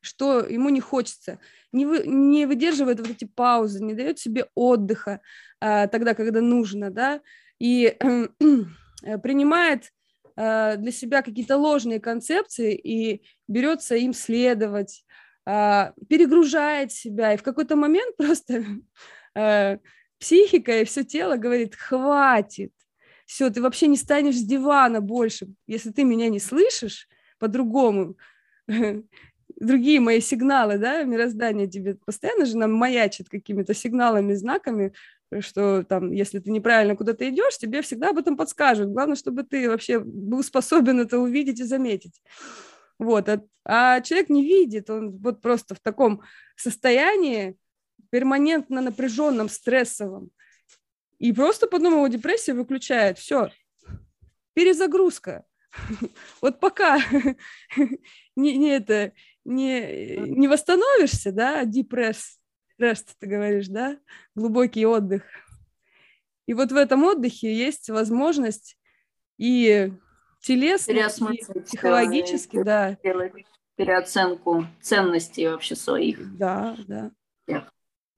что ему не хочется, не, вы, не выдерживает вот эти паузы, не дает себе отдыха а, тогда, когда нужно, да, и э, принимает а, для себя какие-то ложные концепции и берется им следовать, а, перегружает себя, и в какой-то момент просто а, психика и все тело говорит, хватит, все, ты вообще не станешь с дивана больше, если ты меня не слышишь по-другому. Другие мои сигналы, да, мироздание тебе постоянно же нам маячит какими-то сигналами, знаками, что там, если ты неправильно куда-то идешь, тебе всегда об этом подскажут. Главное, чтобы ты вообще был способен это увидеть и заметить. Вот, а, а человек не видит, он вот просто в таком состоянии перманентно напряженном, стрессовом. И просто потом его депрессия выключает. Все. Перезагрузка. Вот пока не, не это не, не восстановишься, да, депресс, rest, ты говоришь, да, глубокий отдых. И вот в этом отдыхе есть возможность и телесно, и психологически, да. Переоценку ценностей вообще своих. Да, да.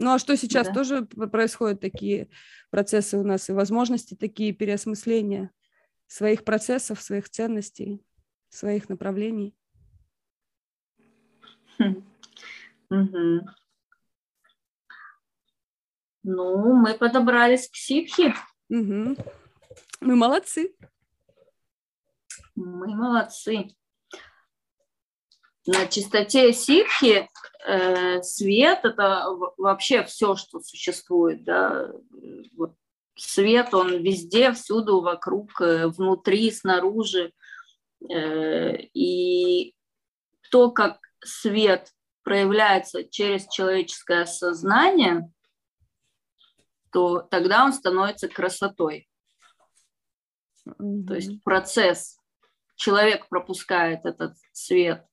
Ну а что сейчас да. тоже происходят такие процессы у нас и возможности такие переосмысления своих процессов, своих ценностей, своих направлений. Угу. Ну, мы подобрались к ситхи. Угу. Мы молодцы. Мы молодцы. На чистоте ситхи э, свет – это вообще все, что существует. Да? Вот свет, он везде, всюду, вокруг, э, внутри, снаружи. Э, и то, как свет проявляется через человеческое сознание, то тогда он становится красотой. Mm-hmm. То есть процесс. Человек пропускает этот свет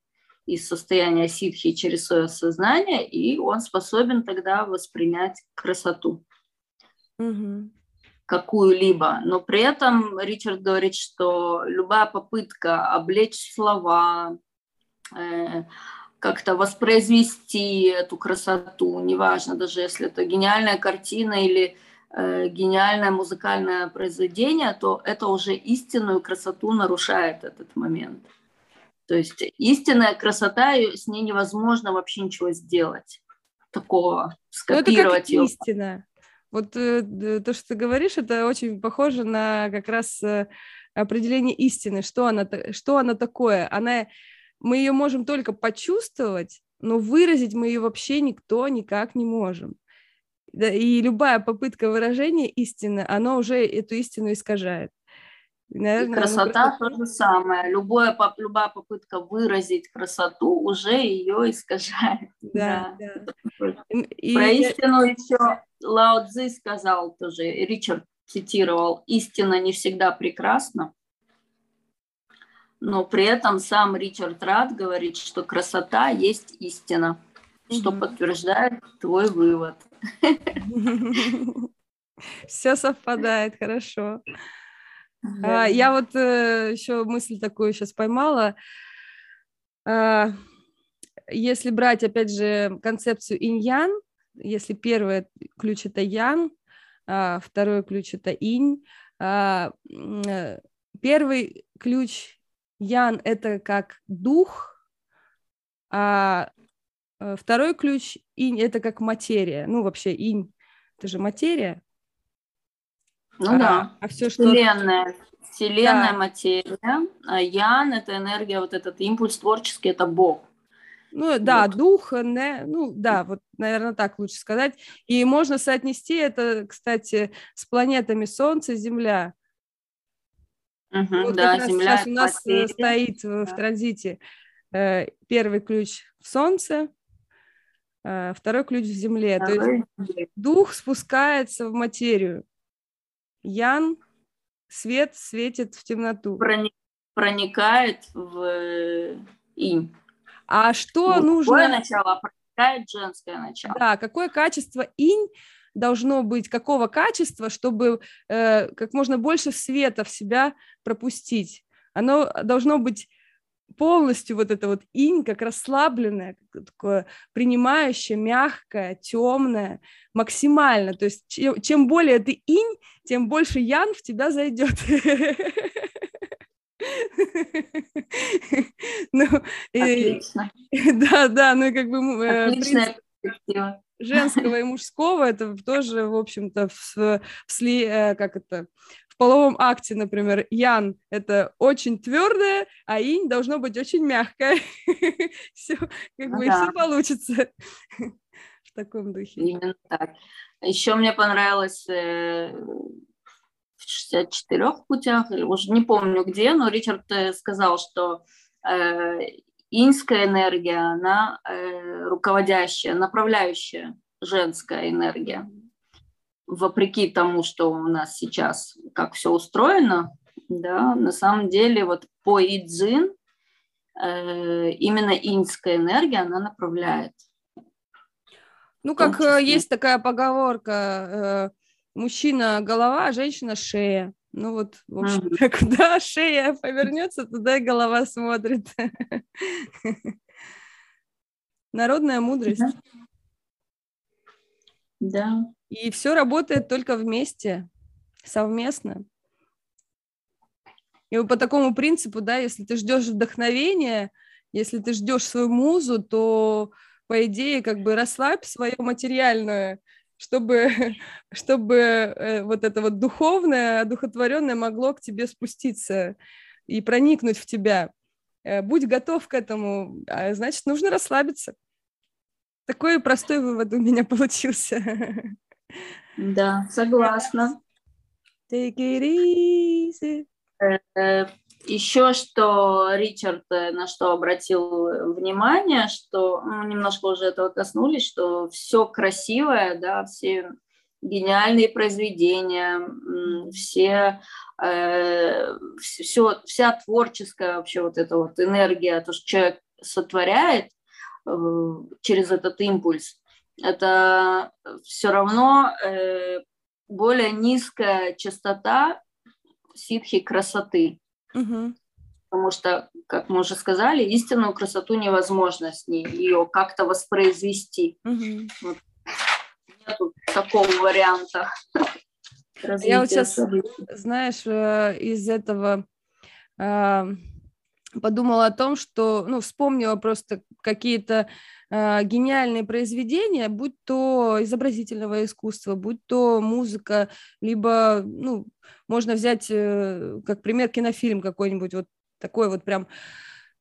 из состояния ситхи через свое сознание, и он способен тогда воспринять красоту. Mm-hmm какую-либо, но при этом Ричард говорит, что любая попытка облечь слова, э, как-то воспроизвести эту красоту, неважно, даже если это гениальная картина или э, гениальное музыкальное произведение, то это уже истинную красоту нарушает этот момент. То есть истинная красота, с ней невозможно вообще ничего сделать такого, скопировать ну, это как ее. истина. Вот э, то, что ты говоришь, это очень похоже на как раз э, определение истины, что она, что она такое. Она, мы ее можем только почувствовать, но выразить мы ее вообще никто никак не можем. И любая попытка выражения истины, она уже эту истину искажает. Наверное, и красота то же самое. Любое, любая попытка выразить красоту уже ее искажает. Да, да. да. И, Про истину еще Лао Цзи сказал тоже, Ричард цитировал, истина не всегда прекрасна, но при этом сам Ричард Рад говорит, что красота есть истина, что mm подтверждает твой вывод. Все совпадает, хорошо. Да. А, я вот э, еще мысль такую сейчас поймала. А, если брать, опять же, концепцию инь-ян, если первый ключ это ян, а, второй ключ это инь, а, э, первый ключ ян это как дух, а э, второй ключ инь это как материя, ну вообще инь это же материя, ну а, да. А все, что... Вселенная. Вселенная, да. материя. А Ян – это энергия, вот этот импульс творческий – это Бог. Ну да, вот. дух, не, ну да, вот, наверное, так лучше сказать. И можно соотнести это, кстати, с планетами Солнце, Земля. Угу, вот да, Земля. Сейчас у нас э, материя. стоит да. в транзите э, первый ключ в Солнце, э, второй ключ в Земле. Второй. То есть дух спускается в материю. Ян, свет светит в темноту. Проникает в э, инь. А что Мужское нужно... начало проникает женское начало. Да, какое качество инь должно быть, какого качества, чтобы э, как можно больше света в себя пропустить. Оно должно быть полностью вот это вот инь, как расслабленное, такое принимающее, мягкое, темное, максимально. То есть чем, чем более ты инь, тем больше ян в тебя зайдет. Ну, Отлично. Да, да, ну и как бы... Э, женского и мужского, это тоже, в общем-то, в, в сли, э, как это, половом акте, например, ян – это очень твердое, а инь должно быть очень мягкое. Все, как бы, все получится в таком духе. Именно так. Еще мне понравилось э, в 64 путях, уже не помню где, но Ричард э, сказал, что э, инская энергия, она руководящая, направляющая женская энергия вопреки тому, что у нас сейчас, как все устроено, да, на самом деле вот по Идзин э, именно инская энергия, она направляет. Ну, как э, есть такая поговорка, э, мужчина голова, а женщина шея. Ну вот, в общем, mm-hmm. куда шея повернется, туда и голова смотрит. Народная мудрость. Да. И все работает только вместе, совместно. И вот по такому принципу, да, если ты ждешь вдохновения, если ты ждешь свою музу, то, по идее, как бы расслабь свое материальное, чтобы, чтобы э, вот это вот духовное, одухотворенное могло к тебе спуститься и проникнуть в тебя. э, будь готов к этому, а значит, нужно расслабиться. Такой простой вывод у меня получился. Да, согласна. Take it easy. Э, Еще что Ричард э, на что обратил внимание, что ну, немножко уже этого коснулись, что все красивое, да, все гениальные произведения, все, э, все, вся творческая вообще вот эта вот энергия, то, что человек сотворяет э, через этот импульс, это все равно э, более низкая частота ситхи красоты. Угу. Потому что, как мы уже сказали, истинную красоту невозможно с ней, ее как-то воспроизвести. Угу. Вот. Нету такого варианта. Я вот сейчас, знаешь, э, из этого э, подумала о том, что, ну, вспомнила просто какие-то э, гениальные произведения, будь то изобразительного искусства, будь то музыка, либо, ну, можно взять э, как пример кинофильм какой-нибудь, вот такой вот прям,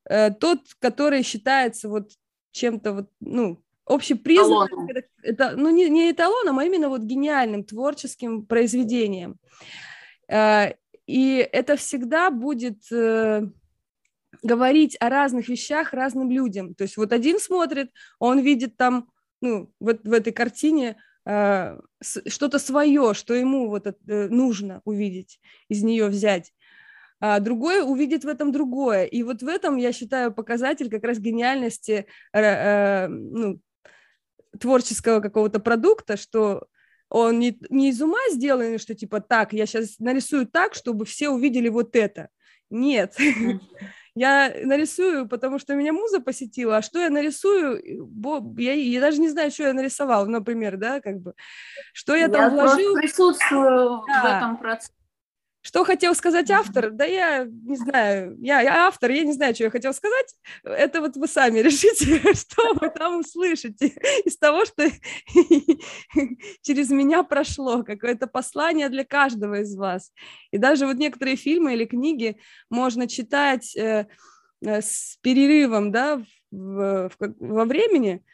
э, тот, который считается вот чем-то вот, ну, общепризнанным, это, это, ну, не, не эталоном, а именно вот гениальным творческим произведением. Э, и это всегда будет... Говорить о разных вещах разным людям. То есть вот один смотрит, он видит там, ну, вот в этой картине э, что-то свое, что ему вот э, нужно увидеть, из нее взять. А другой увидит в этом другое. И вот в этом, я считаю, показатель как раз гениальности э, э, ну, творческого какого-то продукта, что он не, не из ума сделан, что типа так, я сейчас нарисую так, чтобы все увидели вот это. Нет, я нарисую, потому что меня муза посетила, а что я нарисую, я, я даже не знаю, что я нарисовал, например, да, как бы, что я, я там вложил. Я присутствую да. в этом процессе. Что хотел сказать автор? Да я не знаю. Я, я автор, я не знаю, что я хотел сказать. Это вот вы сами решите, что вы там услышите из того, что через меня прошло. Какое-то послание для каждого из вас. И даже вот некоторые фильмы или книги можно читать э, э, с перерывом, да, в, в, во времени.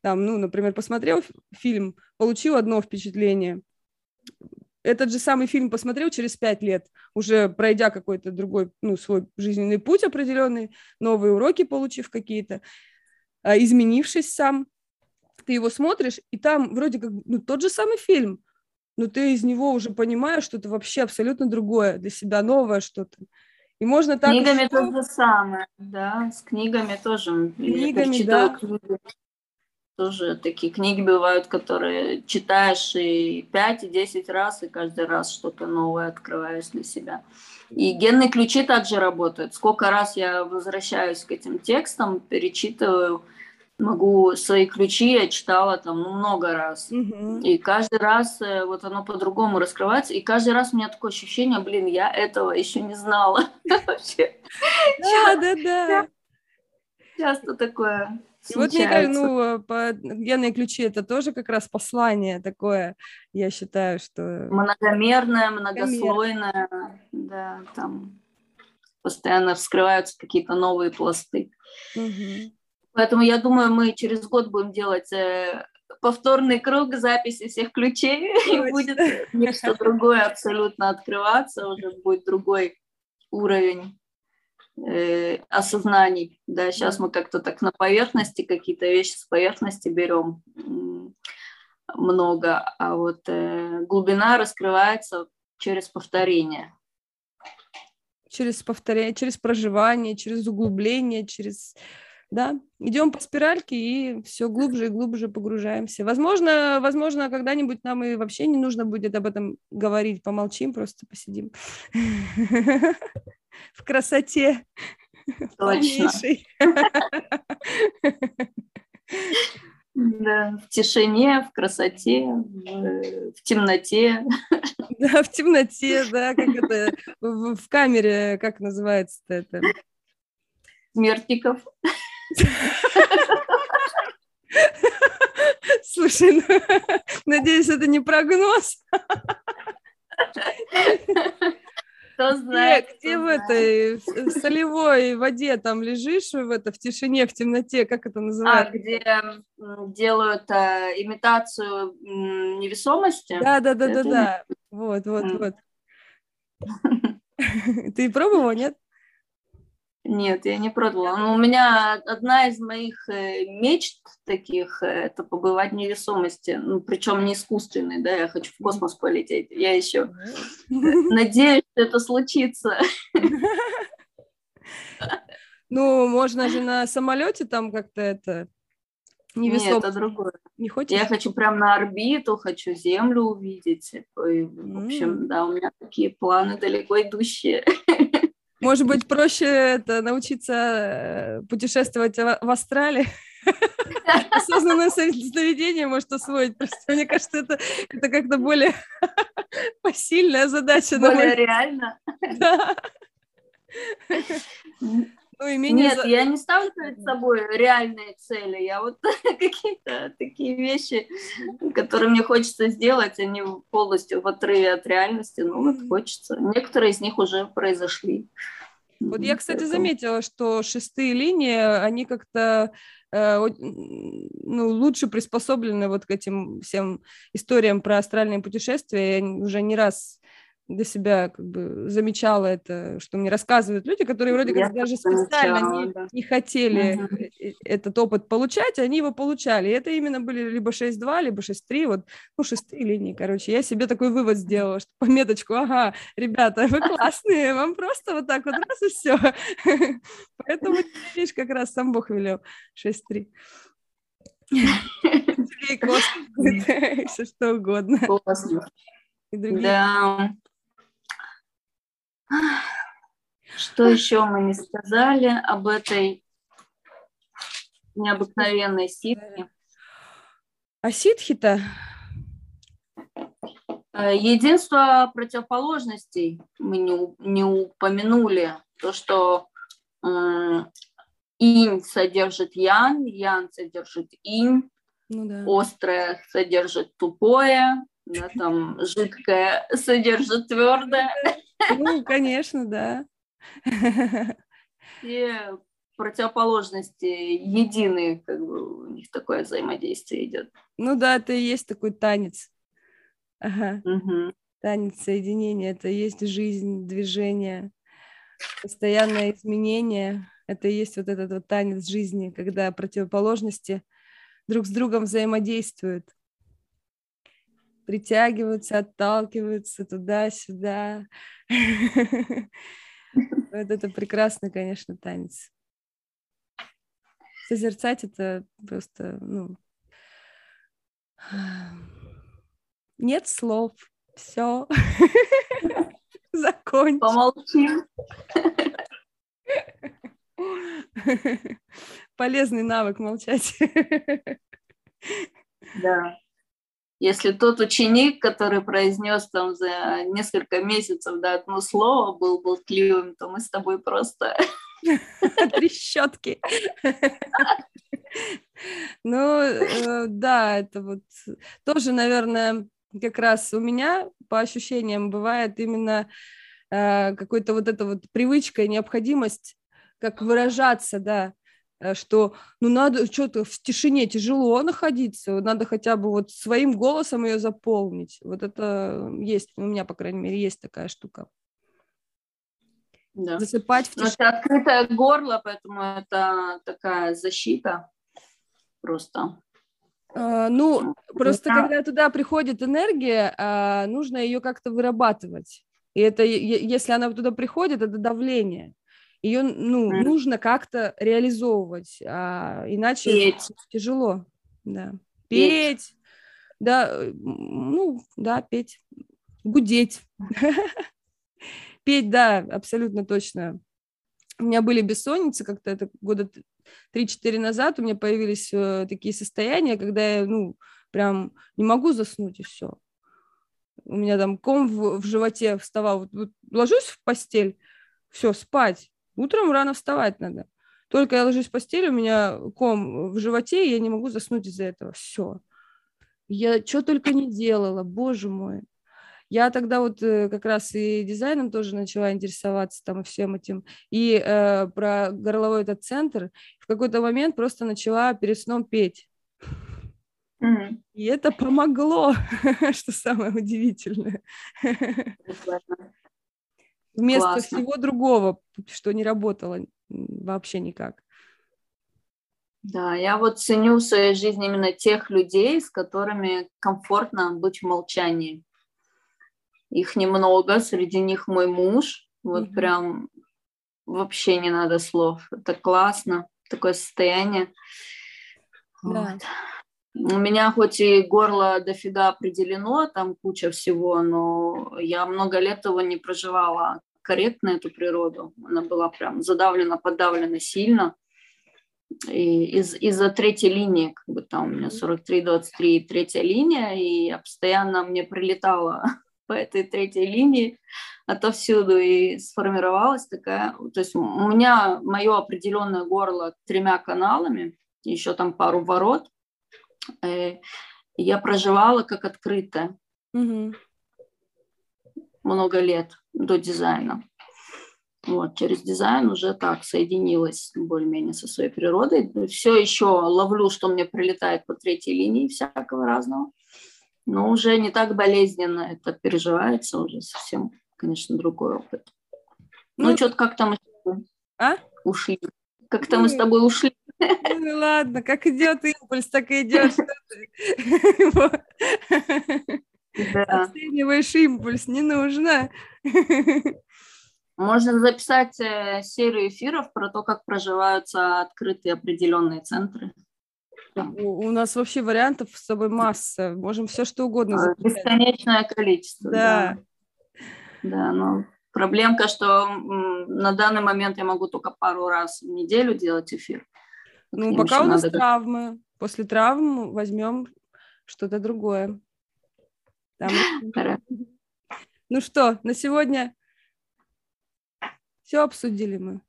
Там, ну, например, посмотрел фильм, получил одно впечатление, этот же самый фильм посмотрел через пять лет, уже пройдя какой-то другой, ну, свой жизненный путь определенный, новые уроки получив какие-то, а, изменившись сам, ты его смотришь, и там вроде как ну, тот же самый фильм, но ты из него уже понимаешь что-то вообще абсолютно другое, для себя новое что-то. И можно так... Книгами еще... то же самое, да, с книгами тоже. Книгами, да. Книги тоже такие книги бывают, которые читаешь и 5, и 10 раз, и каждый раз что-то новое открываешь для себя. И генные ключи также работают. Сколько раз я возвращаюсь к этим текстам, перечитываю, могу свои ключи, я читала там ну, много раз. Угу. И каждый раз э, вот оно по-другому раскрывается. И каждый раз у меня такое ощущение, блин, я этого еще не знала. Да, да, да. Часто такое и вот мне кажется, ну, по генные ключи это тоже как раз послание такое, я считаю, что... Многомерное, многослойное, да, там постоянно вскрываются какие-то новые пласты. Угу. Поэтому я думаю, мы через год будем делать э, повторный круг записи всех ключей, Точно. и будет нечто другое абсолютно открываться, уже будет другой уровень э, осознаний. Да, сейчас мы как-то так на поверхности какие-то вещи с поверхности берем много, а вот э, глубина раскрывается через повторение. Через повторение, через проживание, через углубление, через да, идем по спиральке и все глубже и глубже погружаемся. Возможно, возможно, когда-нибудь нам и вообще не нужно будет об этом говорить, помолчим, просто посидим. в красоте. Точно. Да, в тишине, в красоте, в, в темноте. Да, в темноте, да, как это в, в камере, как называется это? Смертников. Слушай, ну, надеюсь, это не прогноз. Кто знает. Где, где в этой в солевой воде там лежишь в это в тишине, в темноте, как это называется? А, где делают а, имитацию невесомости? Да, да, да, да, да. Вот, вот, вот. Ты пробовала, нет? Нет, я не пробовала. Но у меня одна из моих э, мечт таких э, – это побывать в невесомости. Ну, причем не искусственной, да, я хочу в космос полететь. Я еще надеюсь, что это случится. Ну, можно же на самолете там как-то это невесомо. Нет, это другое. Не хочешь? Я хочу прям на орбиту, хочу Землю увидеть. И, в общем, да, у меня такие планы далеко идущие. Может быть, проще это научиться э, путешествовать в Австралии? Осознанное сновидение может освоить. Просто мне кажется, это, это как-то более посильная задача. Более реально. Да. Ну, и Нет, за... я не ставлю перед собой реальные цели. Я вот какие-то такие вещи, которые мне хочется сделать, они полностью в отрыве от реальности. Ну, вот хочется. Некоторые из них уже произошли. Вот я, кстати, заметила, что шестые линии, они как-то э, ну, лучше приспособлены вот к этим всем историям про астральные путешествия. Я уже не раз для себя как бы замечала это, что мне рассказывают люди, которые вроде как даже специально замечала, не, да. не хотели uh-huh. этот опыт получать, они его получали. И это именно были либо 6-2, либо 6-3, вот, ну, шестые линии, короче. Я себе такой вывод сделала, что пометочку, ага, ребята, вы классные, вам просто вот так вот раз и все. Поэтому, видишь, как раз сам Бог велел 6-3. Все что угодно. Да. Что еще мы не сказали об этой необыкновенной ситхе? А ситхи-то? Э, единство противоположностей мы не, не упомянули. То, что э, инь содержит ян, ян содержит инь, ну, да. острое содержит тупое, да, там жидкое содержит твердое. Ну, конечно, да. Все противоположности единые, как бы у них такое взаимодействие идет. Ну да, это и есть такой танец. Ага. Угу. Танец соединения, это и есть жизнь, движение, постоянное изменение. Это и есть вот этот вот танец жизни, когда противоположности друг с другом взаимодействуют притягиваются, отталкиваются туда-сюда. Вот это прекрасный, конечно, танец. Созерцать это просто, ну, нет слов, все, закончим. Помолчим. Полезный навык молчать. Да. Если тот ученик, который произнес там за несколько месяцев да, одно слово, был болтливым, то мы с тобой просто... Трещотки. Ну, э, да, это вот тоже, наверное, как раз у меня, по ощущениям, бывает именно э, какой-то вот эта вот привычка и необходимость как выражаться, да, что ну надо что-то в тишине тяжело находиться, надо хотя бы вот своим голосом ее заполнить. Вот это есть, у меня, по крайней мере, есть такая штука. Да. Засыпать в тишине. это открытое горло, поэтому это такая защита просто. Uh, ну, просто да. когда туда приходит энергия, uh, нужно ее как-то вырабатывать. И это, если она туда приходит, это давление ее ну, mm. нужно как-то реализовывать, а иначе петь. тяжело. Да. Петь, петь. да, э, ну, да, петь, гудеть. Петь, да, абсолютно точно. У меня были бессонницы как-то это года 3-4 назад, у меня появились э, такие состояния, когда я, ну, прям не могу заснуть, и все. У меня там ком в, в животе вставал. Вот, вот ложусь в постель, все, спать. Утром рано вставать надо. Только я ложусь в постель, у меня ком в животе, и я не могу заснуть из-за этого. Все. Я что только не делала, боже мой. Я тогда вот э, как раз и дизайном тоже начала интересоваться там всем этим, и э, про горловой этот центр. В какой-то момент просто начала перед сном петь. Mm-hmm. И это помогло, что самое удивительное. Вместо Классно. всего другого, что не работало вообще никак. Да, я вот ценю в своей жизни именно тех людей, с которыми комфортно быть в молчании. Их немного, среди них мой муж. Вот mm-hmm. прям вообще не надо слов. Это классно, такое состояние. Да. Вот. У меня хоть и горло дофига определено, там куча всего, но я много лет его не проживала корректно, эту природу. Она была прям задавлена, подавлена сильно. И из, из-за третьей линии, как бы там у меня 43-23, третья линия, и я постоянно мне прилетала по этой третьей линии отовсюду, и сформировалась такая, то есть у меня мое определенное горло тремя каналами, еще там пару ворот, я проживала как открытая угу. много лет до дизайна. Вот, через дизайн уже так соединилась более-менее со своей природой. Все еще ловлю, что мне прилетает по третьей линии всякого разного. Но уже не так болезненно это переживается, уже совсем, конечно, другой опыт. Ну, ну что-то как-то мы а? ушли. Как-то ну, мы с тобой ушли. Ну ладно, как идет импульс, так и идет. Да. Оцениваешь импульс, не нужно. Можно записать э, серию эфиров про то, как проживаются открытые определенные центры. У, у нас вообще вариантов с собой масса. Можем все что угодно записать. Бесконечное количество. Да. Да, да но проблемка, что на данный момент я могу только пару раз в неделю делать эфир. Ну, пока у нас надо... травмы. После травм возьмем что-то другое. Там... Ну что, на сегодня все обсудили мы.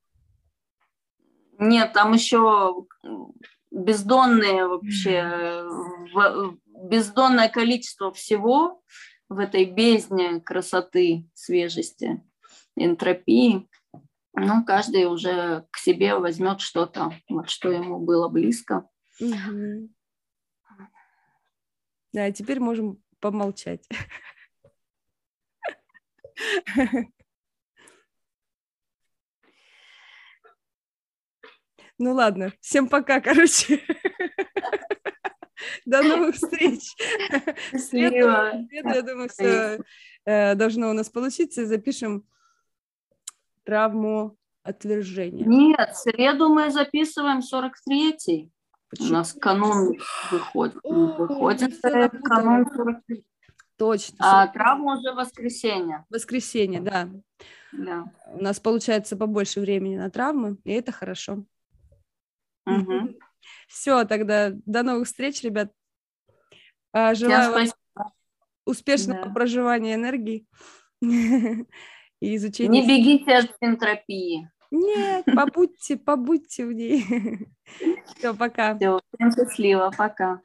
Нет, там еще бездонные вообще, бездонное количество всего в этой бездне красоты, свежести, энтропии. Ну, каждый уже к себе возьмет что-то, вот что ему было близко. Угу. Да, теперь можем помолчать. Ну ладно, всем пока, короче. До новых встреч. Среду, я думаю, все э, должно у нас получиться. Запишем травму отвержения. Нет, среду мы записываем 43-й. У нас канун выходит. Выходит канун 43 Точно. А травма уже воскресенье. Воскресенье, да. Да. У нас получается побольше времени на травмы, и это хорошо. Угу. Все, тогда до новых встреч, ребят. А, желаю вам успешного да. проживания энергии и изучения. Не бегите от энтропии. Нет, побудьте, побудьте в ней. Все, пока. Все, всем счастливо, пока.